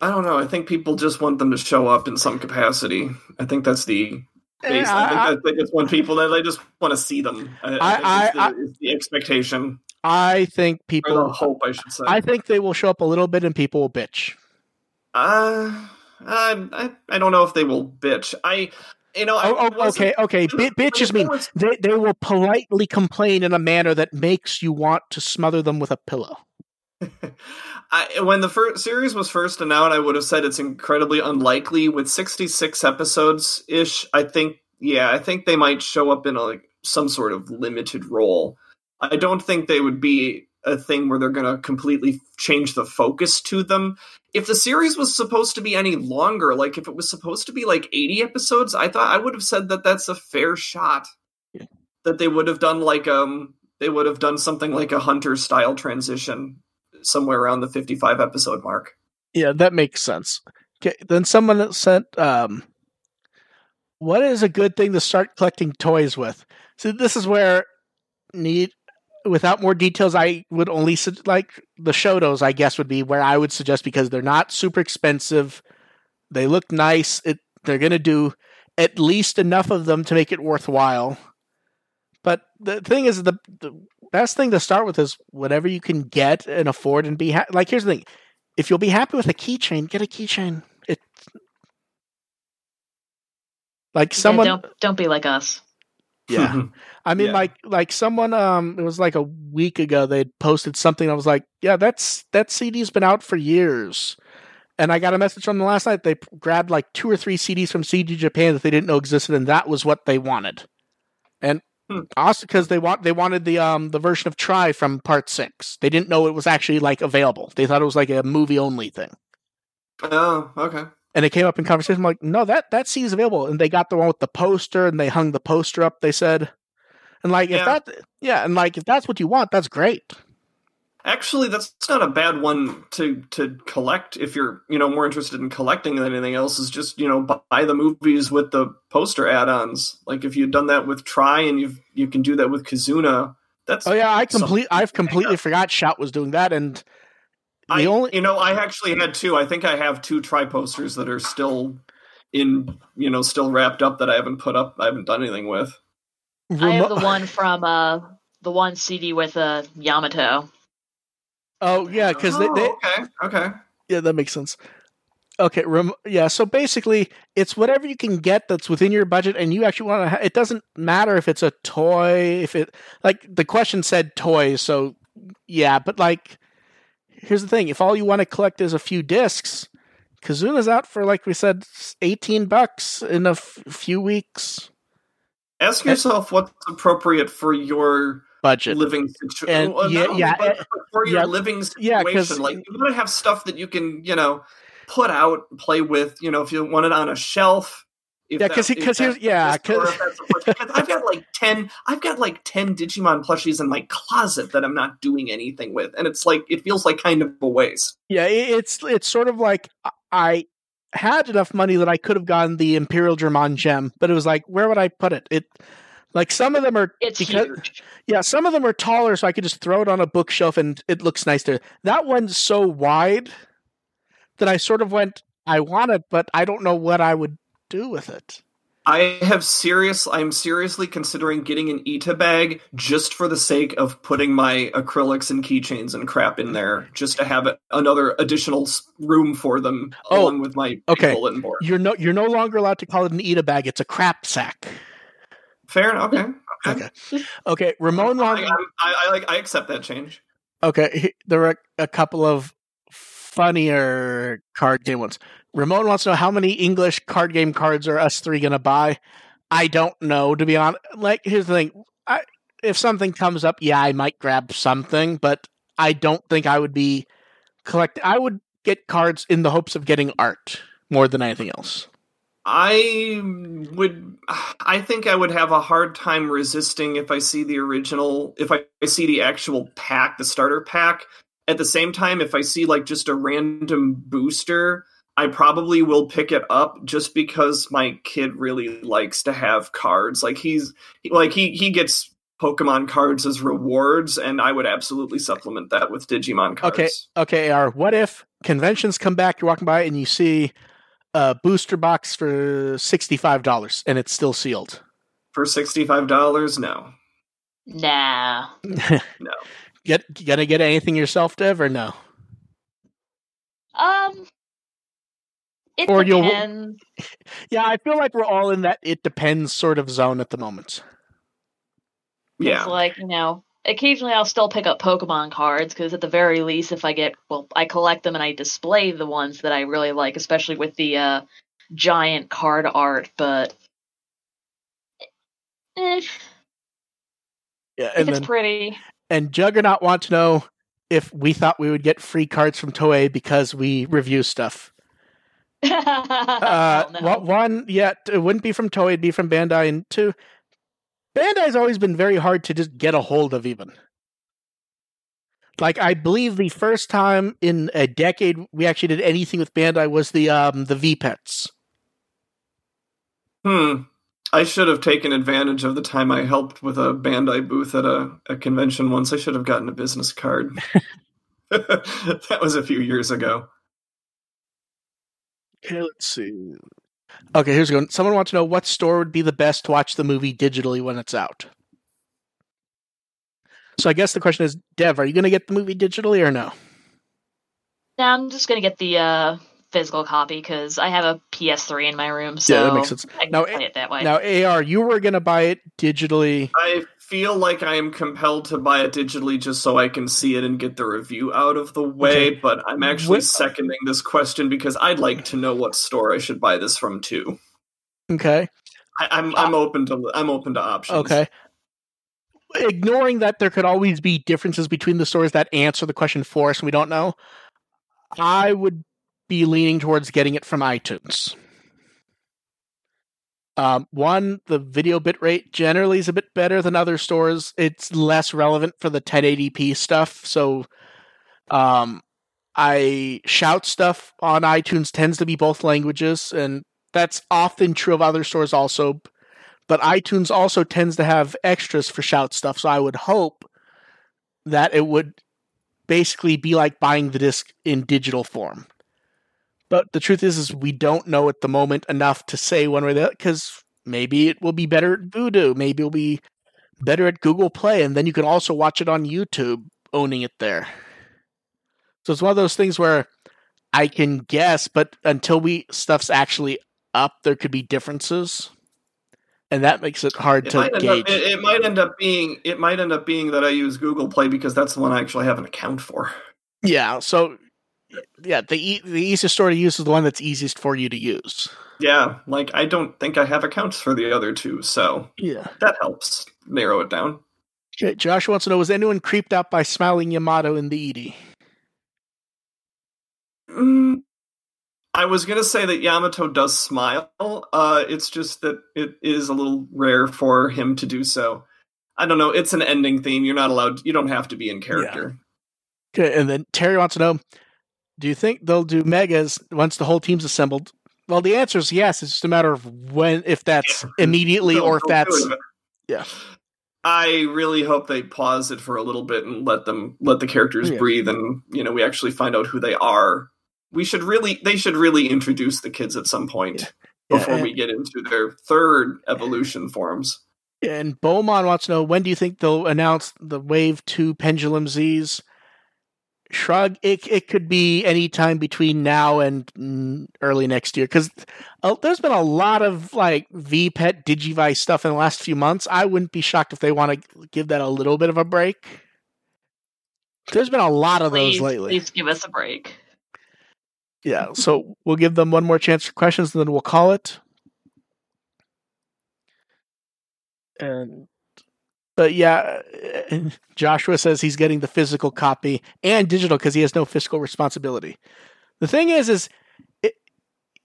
Speaker 2: I don't know. I think people just want them to show up in some capacity. I think that's the base. I, I think, I, they just want people that they just want to see them. I, I, I the, the, expectation.
Speaker 1: I think people
Speaker 2: or the hope, I should say.
Speaker 1: I think they will show up a little bit and people will bitch.
Speaker 2: Uh, I I don't know if they will bitch. I you know,
Speaker 1: oh, oh okay, okay. B- bitches mean they, they will politely complain in a manner that makes you want to smother them with a pillow.
Speaker 2: I, when the first series was first announced, I would have said it's incredibly unlikely. With sixty six episodes ish, I think, yeah, I think they might show up in a, like some sort of limited role. I don't think they would be a thing where they're going to completely change the focus to them. If the series was supposed to be any longer, like if it was supposed to be like 80 episodes, I thought I would have said that that's a fair shot. Yeah. That they would have done like um they would have done something like a hunter style transition somewhere around the 55 episode mark.
Speaker 1: Yeah, that makes sense. Okay, then someone sent um what is a good thing to start collecting toys with? So this is where need without more details, I would only su- like the Shodos. I guess would be where I would suggest because they're not super expensive. They look nice. It they're gonna do at least enough of them to make it worthwhile. But the thing is, the the best thing to start with is whatever you can get and afford and be ha- like. Here's the thing: if you'll be happy with a keychain, get a keychain. It like someone
Speaker 3: yeah, don't don't be like us.
Speaker 1: Yeah. I mean yeah. like like someone um it was like a week ago they posted something I was like, "Yeah, that's that CD's been out for years." And I got a message from them last night they grabbed like two or three CDs from CD Japan that they didn't know existed and that was what they wanted. And. Also because they want they wanted the um the version of Tri from part 6. They didn't know it was actually like available. They thought it was like a movie only thing.
Speaker 2: Oh, okay
Speaker 1: and it came up in conversation. I'm like, no, that that seat is available, and they got the one with the poster, and they hung the poster up. They said, and like yeah. if that, yeah, and like if that's what you want, that's great.
Speaker 2: Actually, that's not a bad one to to collect if you're you know more interested in collecting than anything else. Is just you know buy the movies with the poster add-ons. Like if you've done that with Tri and you you can do that with Kizuna. That's
Speaker 1: oh yeah, I complete I've completely forgot Shout was doing that, and
Speaker 2: I, only... you know, I actually had two. I think I have two Tri posters that are still in, you know, still wrapped up that I haven't put up. I haven't done anything with.
Speaker 3: I have the one from uh the one CD with uh Yamato.
Speaker 1: Oh yeah, because oh, they, they, oh,
Speaker 2: okay okay
Speaker 1: yeah that makes sense. Okay, rem- yeah. So basically, it's whatever you can get that's within your budget, and you actually want to. Ha- it doesn't matter if it's a toy. If it like the question said toys, so yeah. But like, here's the thing: if all you want to collect is a few discs, Kizuna's out for like we said, eighteen bucks in a f- few weeks.
Speaker 2: Ask yourself what's appropriate for your
Speaker 1: budget
Speaker 2: living situation. Oh, well, yeah, yeah, eh, for your yeah, living situation. Yeah, like you want to have stuff that you can, you know, put out, play with. You know, if you want it on a shelf,
Speaker 1: yeah, because because here's yeah, because
Speaker 2: I've got like ten, I've got like ten Digimon plushies in my closet that I'm not doing anything with, and it's like it feels like kind of a waste.
Speaker 1: Yeah, it's it's sort of like I had enough money that I could have gotten the Imperialdramon gem, but it was like, where would I put it? It like some of them are
Speaker 3: it's because, huge.
Speaker 1: Yeah, some of them are taller, so I could just throw it on a bookshelf and it looks nice there. That one's so wide that I sort of went, I want it, but I don't know what I would do with it?
Speaker 2: I have serious. I'm seriously considering getting an Ita bag just for the sake of putting my acrylics and keychains and crap in there, just to have another additional room for them oh, along with my
Speaker 1: okay. bulletin board. You're no, you're no longer allowed to call it an Ita bag. It's a crap sack.
Speaker 2: Fair. Okay.
Speaker 1: Okay. Okay. Ramon wants.
Speaker 2: I, I, I, like. I accept that change.
Speaker 1: Okay. There are a couple of funnier card game ones. Ramon wants to know how many English card game cards are us three going to buy. I don't know, to be honest. Like, here's the thing: I, if something comes up, yeah, I might grab something, but I don't think I would be collect. I would get cards in the hopes of getting art more than anything else.
Speaker 2: I would. I think I would have a hard time resisting if I see the original. If I see the actual pack, the starter pack. At the same time, if I see like just a random booster I probably will pick it up just because my kid really likes to have cards. Like he's like he he gets Pokemon cards as rewards, and I would absolutely supplement that with Digimon cards.
Speaker 1: Okay, okay, AR. What if conventions come back? You're walking by and you see a booster box for $65 and it's still sealed.
Speaker 2: For $65, no.
Speaker 3: Nah.
Speaker 2: No.
Speaker 1: Get gonna get anything yourself, Dev, or no?
Speaker 3: Um. It
Speaker 1: Or you'll-
Speaker 3: depends.
Speaker 1: Yeah, I feel like we're all in that it depends sort of zone at the moment.
Speaker 2: Yeah.
Speaker 3: It's like, you know, occasionally I'll still pick up Pokemon cards because at the very least, if I get, well, I collect them and I display the ones that I really like, especially with the uh, giant card art. But eh,
Speaker 1: Yeah,
Speaker 3: if
Speaker 1: and
Speaker 3: it's pretty,
Speaker 1: and Juggernaut want to know if we thought we would get free cards from Toei because we review stuff. Uh,
Speaker 3: no.
Speaker 1: well, one, yeah, it wouldn't be from Toei, it'd be from Bandai, and two, Bandai's always been very hard to just get a hold of, even. Like I believe the first time in a decade we actually did anything with Bandai was the um the V Pets.
Speaker 2: Hmm. I should have taken advantage of the time I helped with a Bandai booth at a, a convention once. I should have gotten a business card. that was a few years ago.
Speaker 1: Okay, let's see. Okay, here's one. Someone wants to know what store would be the best to watch the movie digitally when it's out. So I guess the question is, Dev, are you going to get the movie digitally or no?
Speaker 3: No, I'm just gonna get the uh, physical copy because I have a PS3 in my room, so
Speaker 1: Yeah, that makes sense.
Speaker 3: I can
Speaker 1: Now,
Speaker 3: play it that way.
Speaker 1: Now, AR, you were going to buy it digitally.
Speaker 2: I feel like I am compelled to buy it digitally just so I can see it and get the review out of the way,
Speaker 1: Okay.
Speaker 2: but I'm actually seconding this question because I'd like to know what store I should buy this from too.
Speaker 1: Okay.
Speaker 2: I, I'm I'm open to I'm open to options.
Speaker 1: Okay. Ignoring that there could always be differences between the stores that answer the question for us and we don't know, I would be leaning towards getting it from iTunes. Um, one, the video bitrate generally is a bit better than other stores. It's less relevant for the 1080p stuff. So, um, I shout stuff on iTunes tends to be both languages, and that's often true of other stores also but iTunes also tends to have extras for shout stuff. So I would hope that it would basically be like buying the disc in digital form. But the truth is, is we don't know at the moment enough to say one way or the other because maybe it will be better at Vudu, maybe it'll be better at Google Play, and then you can also watch it on YouTube, owning it there. So it's one of those things where I can guess, but until we stuff's actually up, there could be differences and that makes it hard
Speaker 2: It
Speaker 1: to gauge.
Speaker 2: up, it, it might end up being it might end up being that I use Google Play because that's the one I actually have an account for.
Speaker 1: yeah, so yeah, the e- the easiest store to use is the one that's easiest for you to use.
Speaker 2: Yeah, like I don't think I have accounts for the other two, so
Speaker 1: Yeah.
Speaker 2: that helps narrow it down.
Speaker 1: Okay, Josh wants to know: Was anyone creeped out by smiling Yamato in the ED?
Speaker 2: Mm, I was gonna say that Yamato does smile. Uh, it's just that it is a little rare for him to do so. I don't know. It's an ending theme. You're not allowed. You don't have to be in character.
Speaker 1: Okay, and then Terry wants to know: Do you think they'll do megas once the whole team's assembled? Well, the answer is yes. It's just a matter of when, if that's
Speaker 2: Yeah.
Speaker 1: immediately
Speaker 2: They'll-
Speaker 1: or if that's yeah.
Speaker 2: I really hope they pause it for a little bit and let them let the characters
Speaker 1: Yeah.
Speaker 2: breathe, and you know we actually find out who they are. We should really, they should really introduce the kids at some point
Speaker 1: Yeah,
Speaker 2: before
Speaker 1: and-
Speaker 2: we get into their third evolution forms.
Speaker 1: And Beaumont wants to know when do you think they'll announce the Wave Two Pendulum Z's? Shrug. It it could be any time between now and mm, early next year because uh, there's been a lot of like VPet Digivice stuff in the last few months. I wouldn't be shocked if they want to give that a little bit of a break. There's been a lot of
Speaker 3: please,
Speaker 1: those lately.
Speaker 3: please give us a break.
Speaker 1: Yeah, so we'll give them one more chance for questions, and then we'll call it. And but yeah, Joshua says he's getting the physical copy and digital because he has no fiscal responsibility. The thing is, is it,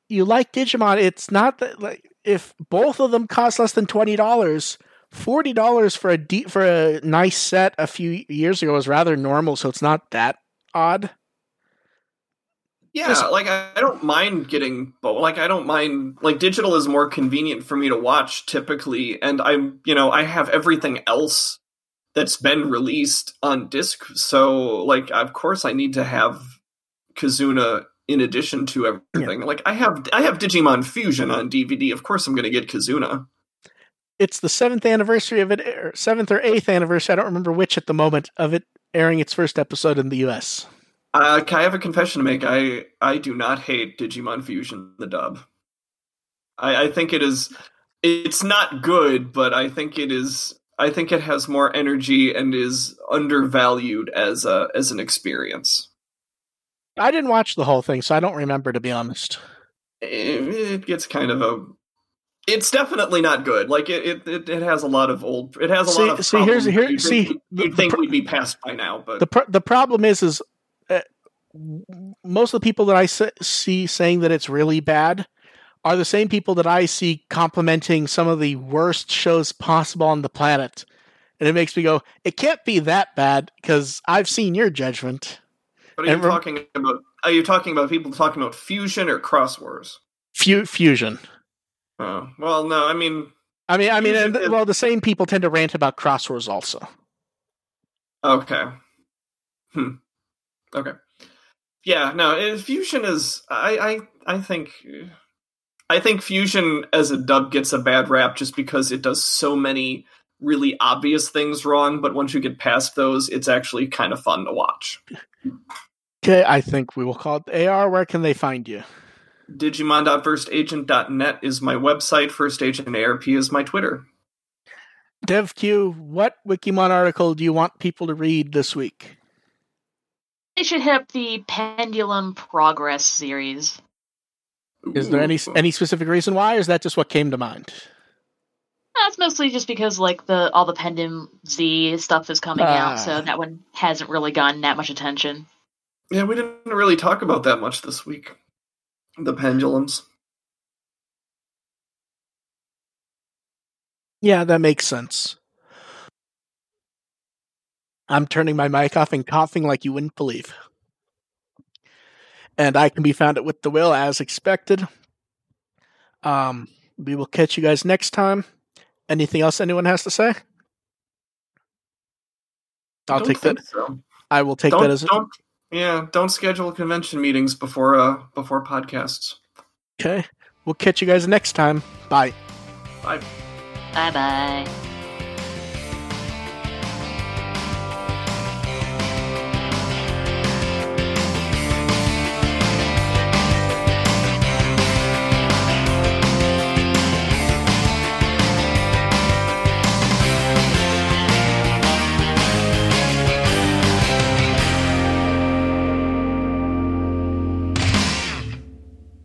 Speaker 1: you like Digimon? It's not that like if both of them cost less than twenty dollars. Forty dollars for a de- for a nice set a few years ago was rather normal, so it's not that odd.
Speaker 2: Yeah,
Speaker 1: Just-
Speaker 2: like I, I don't mind getting, but like I don't mind. Like digital is more convenient for me to watch typically, and I'm, you know, I have everything else that's been released on disc. So like, of course, I need to have Kizuna in addition to everything. Like I have I have Digimon Fusion on DVD. Of course, I'm going to get Kizuna.
Speaker 1: It's the seventh anniversary of it, or seventh or eighth anniversary. I don't remember which at the moment of it airing its first episode in the U.S.
Speaker 2: Uh, I have a confession to make. I I do not hate Digimon Fusion the dub. I, I think it is. It's not good, but I think it is. I think it has more energy and is undervalued as a as an experience.
Speaker 1: I didn't watch the whole thing, so I don't remember to be honest.
Speaker 2: It, it gets kind of a. It's definitely not good. Like it, it, it has a lot of old. It has a
Speaker 1: See-
Speaker 2: lot of.
Speaker 1: see, here's-
Speaker 2: problems
Speaker 1: here-
Speaker 2: you'd
Speaker 1: see,
Speaker 2: think, you'd
Speaker 1: the
Speaker 2: think
Speaker 1: pro-
Speaker 2: we'd be past by now, but
Speaker 1: the pr- the problem is is most of the people that I see saying that it's really bad are the same people that I see complimenting some of the worst shows possible on the planet, and it makes me go, it can't be that bad because I've seen your judgment.
Speaker 2: But are you
Speaker 1: And rem-
Speaker 2: talking about? Are you talking about people talking about fusion or Xros Wars?
Speaker 1: Fu- fusion.
Speaker 2: Oh well, no. I mean,
Speaker 1: I mean, I mean, and,
Speaker 2: is-
Speaker 1: well, the same people tend to rant about Xros Wars also.
Speaker 2: okay. Hmm. Okay. Yeah. No. eh, Fusion is. I. I. I think. I think Fusion as a dub gets a bad rap just because it does so many really obvious things wrong. But once you get past those, it's actually kind of fun to watch.
Speaker 1: Okay, I think we will call it AR. Where can they find you?
Speaker 2: Digimon.firstagent.net is my website. First Agent ARP is my Twitter.
Speaker 1: DevQ, what Wikimon article do you want people to read this week?
Speaker 3: They should hit up the Pendulum Progress series.
Speaker 1: Is there any any specific reason why, or is that just what came to mind?
Speaker 3: That's mostly just because like the all the Pendulum Z stuff is coming
Speaker 1: Ah.
Speaker 3: out, so that one hasn't really gotten that much attention.
Speaker 2: Yeah, we didn't really talk about that much this week. The pendulums.
Speaker 1: Yeah, that makes sense. I'm turning my mic off and coughing like you wouldn't believe. And I can be found at With the Will as expected. Um, we will catch you guys next time. Anything else anyone has to say? I'll
Speaker 2: Don't
Speaker 1: take that.
Speaker 2: So.
Speaker 1: I will take
Speaker 2: don't,
Speaker 1: that as a,
Speaker 2: don't, yeah. Don't schedule convention meetings before uh before podcasts.
Speaker 1: okay. We'll catch you guys next time. Bye.
Speaker 2: Bye.
Speaker 3: Bye bye.